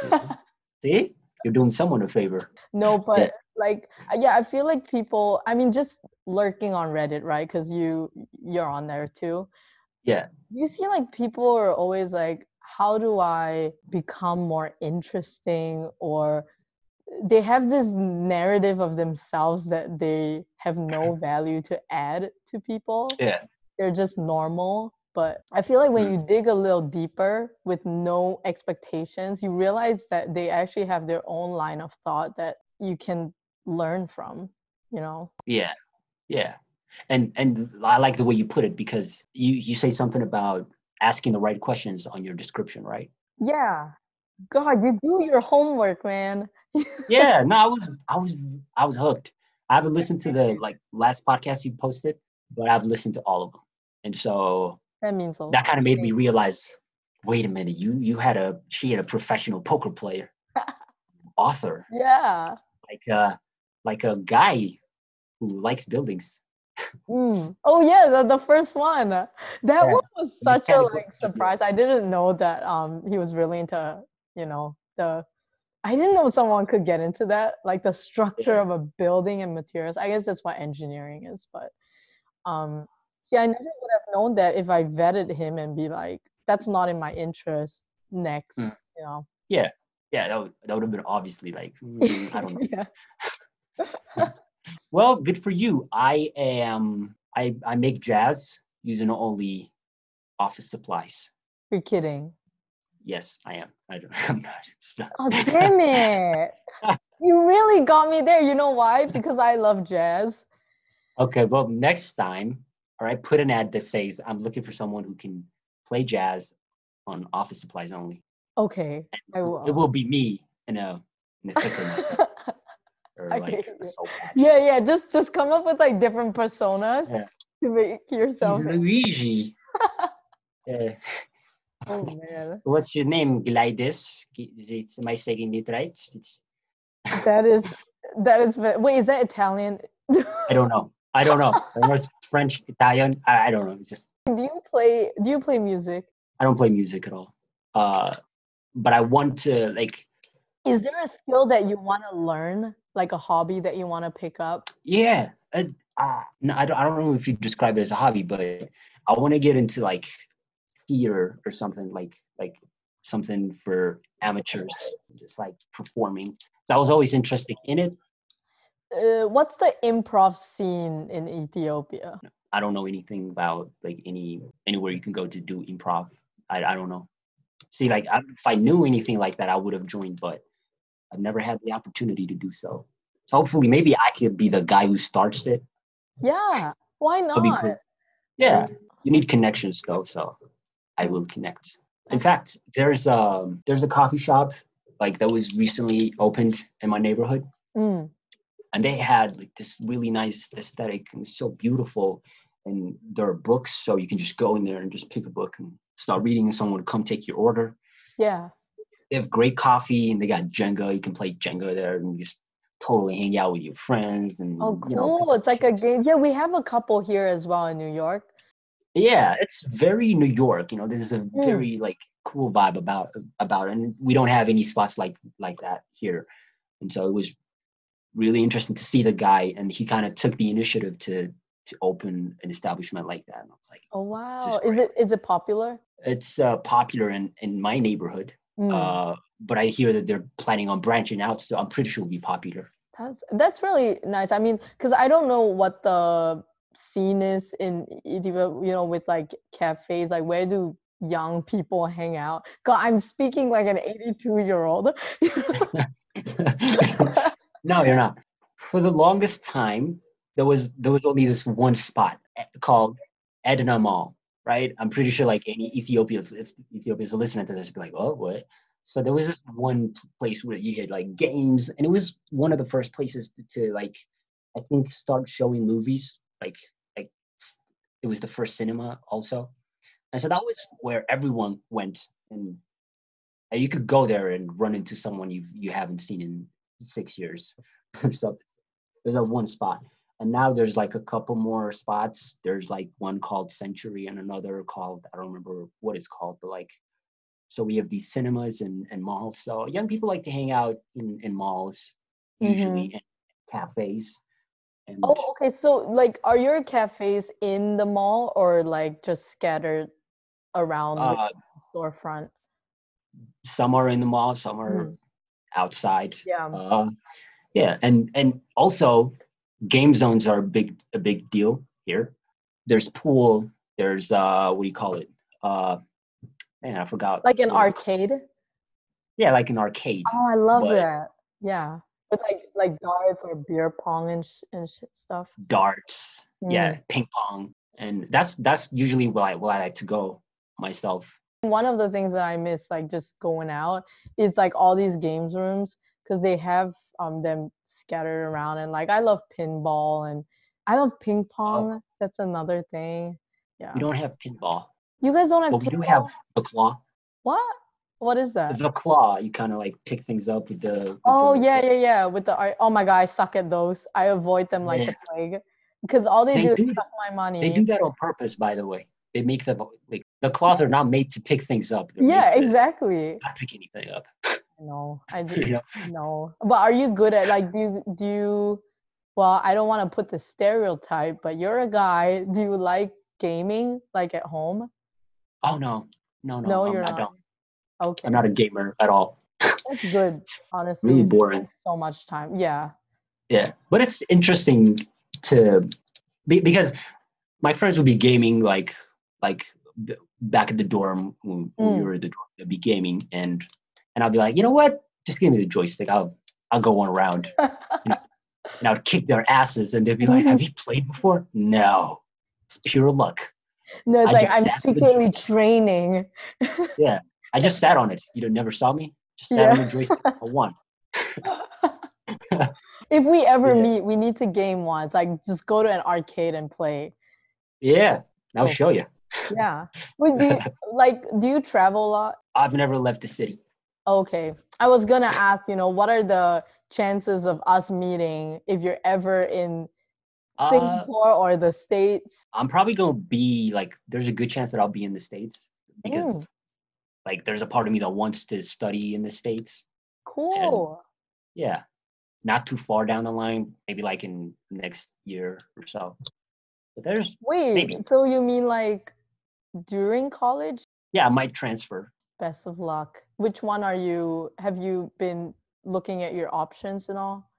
See? you're doing someone a favor. No, but. Like uh, yeah, I feel like people. I mean, just lurking on Reddit, right? Because you you're on there too. Yeah. You see, like people are always like, how do I become more interesting or they have this narrative of themselves that they have no value to add to people. Yeah. They're just normal but I feel like when mm. you dig a little deeper with no expectations, you realize that they actually have their own line of thought that you can learn from, you know? Yeah. Yeah. And and I like the way you put it because you you say something about asking the right questions on your description, right? Yeah. God, you do your homework, man. yeah, no, I was I was I was hooked. I haven't listened to the like last podcast you posted, but I've listened to all of them. And so that means a lot. That kind of made me realize, wait a minute, you you had a she had a professional poker player, author. Yeah. Like uh like a guy who likes buildings. mm. Oh yeah, the, the first one. That yeah. one was such a like surprise. I didn't know that um he was really into, you know, the I didn't know someone could get into that, like the structure yeah. of a building and materials. I guess that's what engineering is, but um See, I never would have known that if I vetted him and be like, that's not in my interest. Next, mm. you know. Yeah, yeah, that would that would have been obviously like mm, I don't know. well, good for you. I am. I I make jazz using only office supplies. You're kidding. Yes, I am. I don't, I'm not. Oh damn it! you really got me there. You know why? Because I love jazz. Okay, well, next time all right, put an ad that says, I'm looking for someone who can play jazz on office supplies only. Okay. I will. It will be me in a in a thicker or like Yeah, yeah. Just just come up with like different personas yeah. to make yourself. He's Luigi. yeah. Oh man. What's your name? Gladys? Is it, am I saying it right? It's... that is that is wait, is that Italian? I don't know. I don't know. it's French, Italian. I, I, don't know. It's just. Do you play? Do you play music? I don't play music at all. Uh, but I want to like. Is there a skill that you want to learn, like a hobby that you want to pick up? Yeah. Uh, uh, no, I don't. I don't know if you describe it as a hobby, but I want to get into like theater or something like like something for amateurs, just like performing. So I was always interested in it, uh, what's the improv scene in Ethiopia? I don't know anything about like any anywhere you can go to do improv. I, I don't know. See, like I, if I knew anything like that, I would have joined, but I've never had the opportunity to do so. So hopefully, maybe I could be the guy who starts it. Yeah, why not? Cool. Yeah, you need connections though, so I will connect. In fact, there's um there's a coffee shop like that was recently opened in my neighborhood. Mm and they had like this really nice aesthetic and so beautiful and there are books so you can just go in there and just pick a book and start reading and someone would come take your order yeah they have great coffee and they got jenga. You can play jenga there and just totally hang out with your friends and oh cool you know, it's like a game. Yeah we have a couple here as well in new york. Yeah it's very new york you know there's a mm. very like cool vibe about about it. And we don't have any spots like like that here. And so it was really interesting to see the guy and he kind of took the initiative to to open an establishment like that. And i was like oh wow. is it is it popular? It's uh, popular in in my neighborhood mm. uh, but i hear that they're planning on branching out so i'm pretty sure it'll be popular that's that's really nice i mean because i don't know what the scene is in Ethiopia, you know, with like cafes, like where do young people hang out? God, I'm speaking like an 82 year old. No, you're not. For the longest time, there was there was only this one spot eh, called Edna Mall, right? I'm pretty sure like any Ethiopians, if Ethiopians are listening to this, be like, oh, what? So there was this one place where you had like games, and it was one of the first places to, to like, I think, start showing movies. Like, like it was the first cinema also, and so that was where everyone went, and, and you could go there and run into someone you you haven't seen in six years. so there's a one spot and now there's like a couple more spots. There's like one called century and another called i don't remember what it's called but like so we have these cinemas and, and malls. So young people like to hang out in, in malls usually mm-hmm. cafes. And oh okay so like are your cafes in the mall or like just scattered around uh, the storefront? Some are in the mall some are mm. outside. Yeah. Uh, yeah and and also game zones are a big a big deal here. There's pool. There's uh, what do you call it? Uh, man, I forgot. Like an arcade. Yeah, like an arcade. Oh, I love but, that. Yeah, with like like darts or beer pong and sh- and sh- stuff. Darts. Mm. Yeah, ping pong, and that's that's usually what I what I like to go myself. One of the things that I miss, like just going out, is like all these games rooms because they have um them scattered around and like I love pinball and I love ping oh. pong. Oh. That's another thing. Yeah. We don't have pinball. You guys don't have but pinball? we do have the claw. What? What is that? The claw. You kind of like pick things up with the. With oh the, yeah, yeah, yeah. With the oh my god, I suck at those. I avoid them like yeah. the plague because all they, they do, do is suck my money. They do that on purpose, by the way. They make them like the claws are not made to pick things up. They're yeah, exactly. Not pick anything up. No, I do know? no. But are you good at like do you do you well, I don't want to put the stereotype, but you're a guy. Do you like gaming like at home? Oh no. No, no. No, you're not. Don't. Okay. I'm not a gamer at all. That's good, honestly. really boring. So much time. Yeah. Yeah. But it's interesting to be, because my friends would be gaming like like back at the dorm when, mm. we were at the dorm, they'd be gaming and and I'll be like, you know what? Just give me the joystick. I'll I'll go one around. you know? And I would kick their asses, and they'd be like, "Have you played before?" No, it's pure luck. No, it's I like I'm secretly training. yeah, I just sat on it. You know, never saw me. Just sat yeah. on the joystick. I won. if we ever yeah. meet, we need to game once. Like, just go to an arcade and play. Yeah, I'll show you. Yeah. Wait, do you, like, do you travel a lot? I've never left the city. Okay. I was going to ask, you know, what are the chances of us meeting if you're ever in uh, Singapore uh, or the States? I'm probably going to be like, there's a good chance that I'll be in the States because, mm. like, there's a part of me that wants to study in the States. Cool. And, yeah. Not too far down the line, maybe like in next year or so. But there's. Wait, maybe. so you mean like during college? Yeah, I might transfer. Best of luck. Which one are you? Have you been looking at your options and all?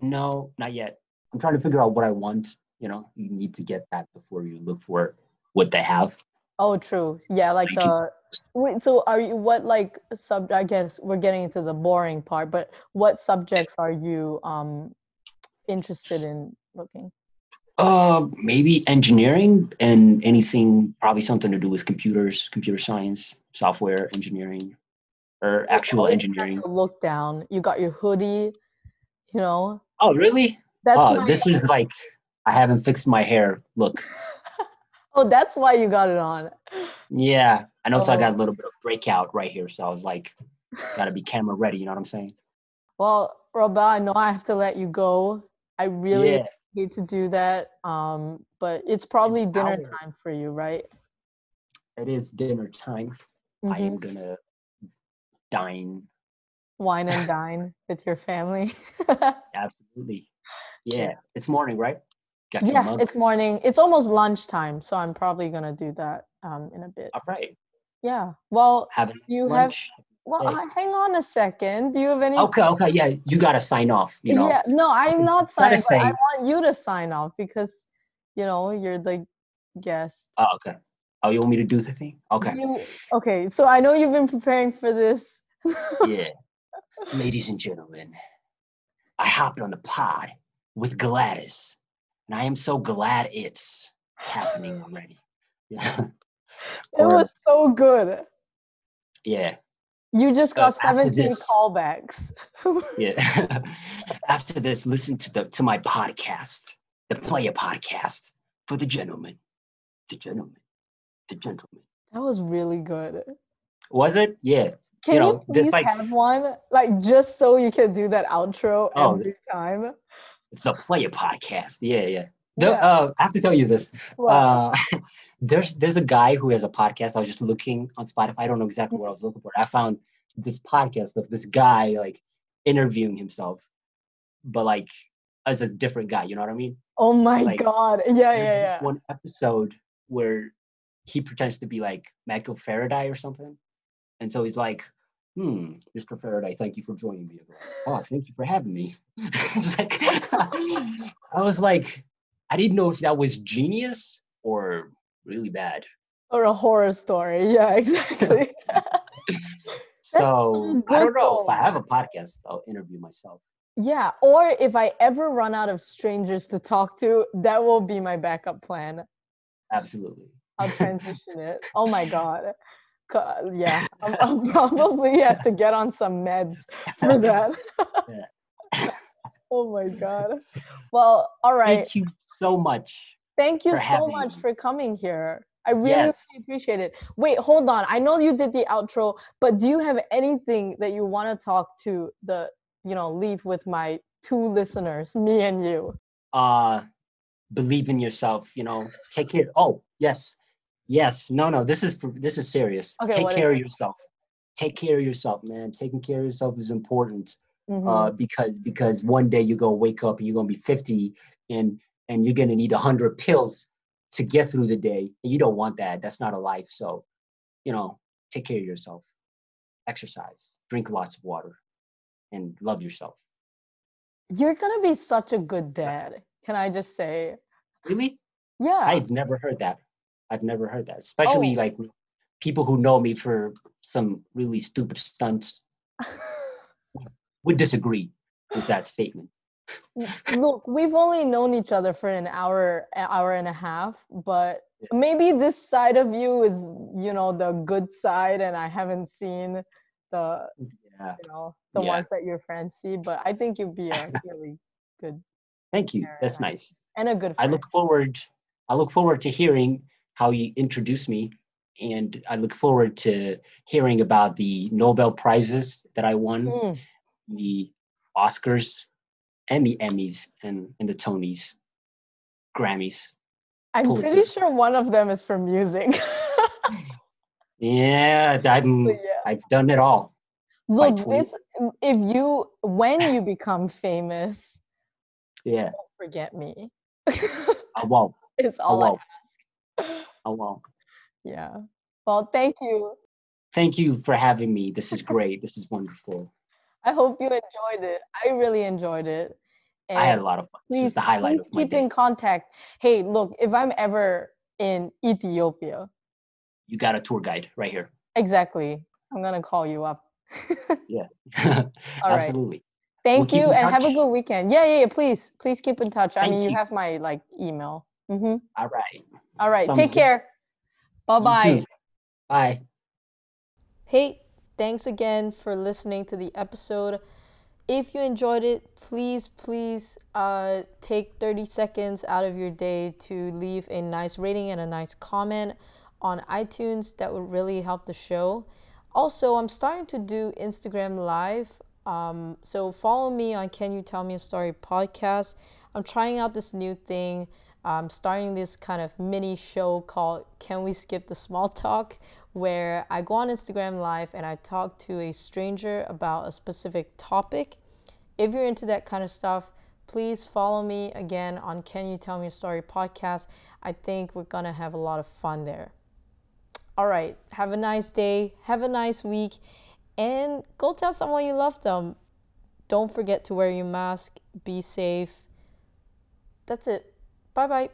No, not yet. I'm trying to figure out what I want. You know, you need to get that before you look for what they have. Oh, true. Yeah, like the. Wait, so are you what like sub? I guess we're getting into the boring part, but what subjects are you um interested in looking? Uh, maybe engineering and anything probably something to do with computers, computer science, software engineering, or actual engineering. Look down. You got your hoodie, you know. Oh, really? That's oh, this is like I haven't fixed my hair. Look. oh, that's why you got it on. Yeah, I know. Oh. So I got a oh. little bit of breakout right here, so I was like, gotta be camera ready. You know what I'm saying? Well, Robel, I know I have to let you go. I really yeah hate to do that. Um, but it's probably dinner time for you, right? It is dinner time. Mm-hmm. I am mm-hmm. gonna dine. Wine and dine with your family. Absolutely. Yeah. It's morning, right? yeah, mug. it's morning. It's almost lunchtime, so I'm probably gonna do that um in a bit. All right. Yeah. Well, Having you lunch. have well, hey. hang on a second. Do you have any? Okay, okay, yeah, you gotta sign off. You know. Yeah, no, I'm not signing. I want you to sign off because, you know, you're the guest. Oh, okay. Oh, you want me to do the thing? Okay. You, okay, so I know you've been preparing for this. yeah, ladies and gentlemen, I hopped on the pod with Gladys, and I am so glad it's happening already. Yeah. it was so good. Yeah. You just got uh, 17 this, callbacks. yeah. after this, listen to the to my podcast, the Player Podcast for the gentleman. The gentleman. The gentleman. That was really good. Was it? Yeah. Can you, know, you please like, have one? Like just so you can do that outro oh, every time. The Player Podcast. Yeah, yeah. The, yeah. Uh, I have to tell you this. Wow. Uh, there's there's a guy who has a podcast. I was just looking on Spotify. I don't know exactly what I was looking for. I found this podcast of this guy like interviewing himself, but like as a different guy. You know what I mean? Oh my like, god! Yeah, yeah, yeah. One episode where he pretends to be like Michael Faraday or something, and so he's like, "Hmm, Mr. Faraday, thank you for joining me." oh, thank you for having me. like I was like, I didn't know if that was genius or really bad. Or a horror story. Yeah, exactly. so I don't know. If I have a podcast, I'll interview myself. Yeah. Or if I ever run out of strangers to talk to, that will be my backup plan. Absolutely. I'll transition it. Oh my God. Yeah, I'll, I'll probably have to get on some meds for that. oh my God. Well, all right. Thank you so much. Thank you so much me. for coming here. I really, yes. really appreciate it. Wait, hold on. I know you did the outro, but do you have anything that you want to talk to the, you know, leave with my two listeners, me and you? Uh believe in yourself, you know. Take care. Oh, yes. Yes. No, no. This is this is serious. Okay, Take care of yourself. Take care of yourself, man. Taking care of yourself is important. Mm-hmm. Uh, because because one day you're gonna wake up and you're gonna be 50 and and you're gonna need 100 pills to get through the day and you don't want that that's not a life so you know take care of yourself exercise drink lots of water and love yourself you're gonna be such a good dad can i just say really yeah i've never heard that i've never heard that especially oh. like people who know me for some really stupid stunts would disagree with that statement Look, we've only known each other for an hour, hour and a half, but maybe this side of you is, you know, the good side, and I haven't seen the, yeah. you know, the yeah. ones that your friends see. But I think you'd be a really good. Thank you. That's nice. And a good. Friend. I look forward. I look forward to hearing how you introduce me, and I look forward to hearing about the Nobel prizes that I won, mm. the Oscars and the Emmys and, and the Tonys, Grammys. I'm Pulitzer. pretty sure one of them is for music. yeah, I'm, yeah, I've done it all. Look, this, if you when you become famous, yeah, forget me. I won't. It's all I, won't. I ask. Won't. Yeah. Well, thank you. Thank you for having me. This is great. this is wonderful. I hope you enjoyed it. I really enjoyed it. And I had a lot of fun. Please, the highlight please keep in contact. Hey, look, if I'm ever in Ethiopia, you got a tour guide right here. Exactly. I'm gonna call you up. yeah. Absolutely. Thank we'll you and touch. have a good weekend. Yeah, yeah, yeah. Please, please keep in touch. Thank I mean, you. you. have my like email. Mm-hmm. All right. All right. Thumbs Take care. Bye bye. Bye. Hey. Thanks again for listening to the episode. If you enjoyed it, please, please uh, take 30 seconds out of your day to leave a nice rating and a nice comment on iTunes. That would really help the show. Also, I'm starting to do Instagram Live. Um, so follow me on Can You Tell Me a Story podcast. I'm trying out this new thing. I'm starting this kind of mini show called Can We Skip the Small Talk, where I go on Instagram Live and I talk to a stranger about a specific topic. If you're into that kind of stuff, please follow me again on Can You Tell Me a Story podcast. I think we're gonna have a lot of fun there. All right, have a nice day, have a nice week, and go tell someone you love them. Don't forget to wear your mask, be safe. That's it. Bye bye.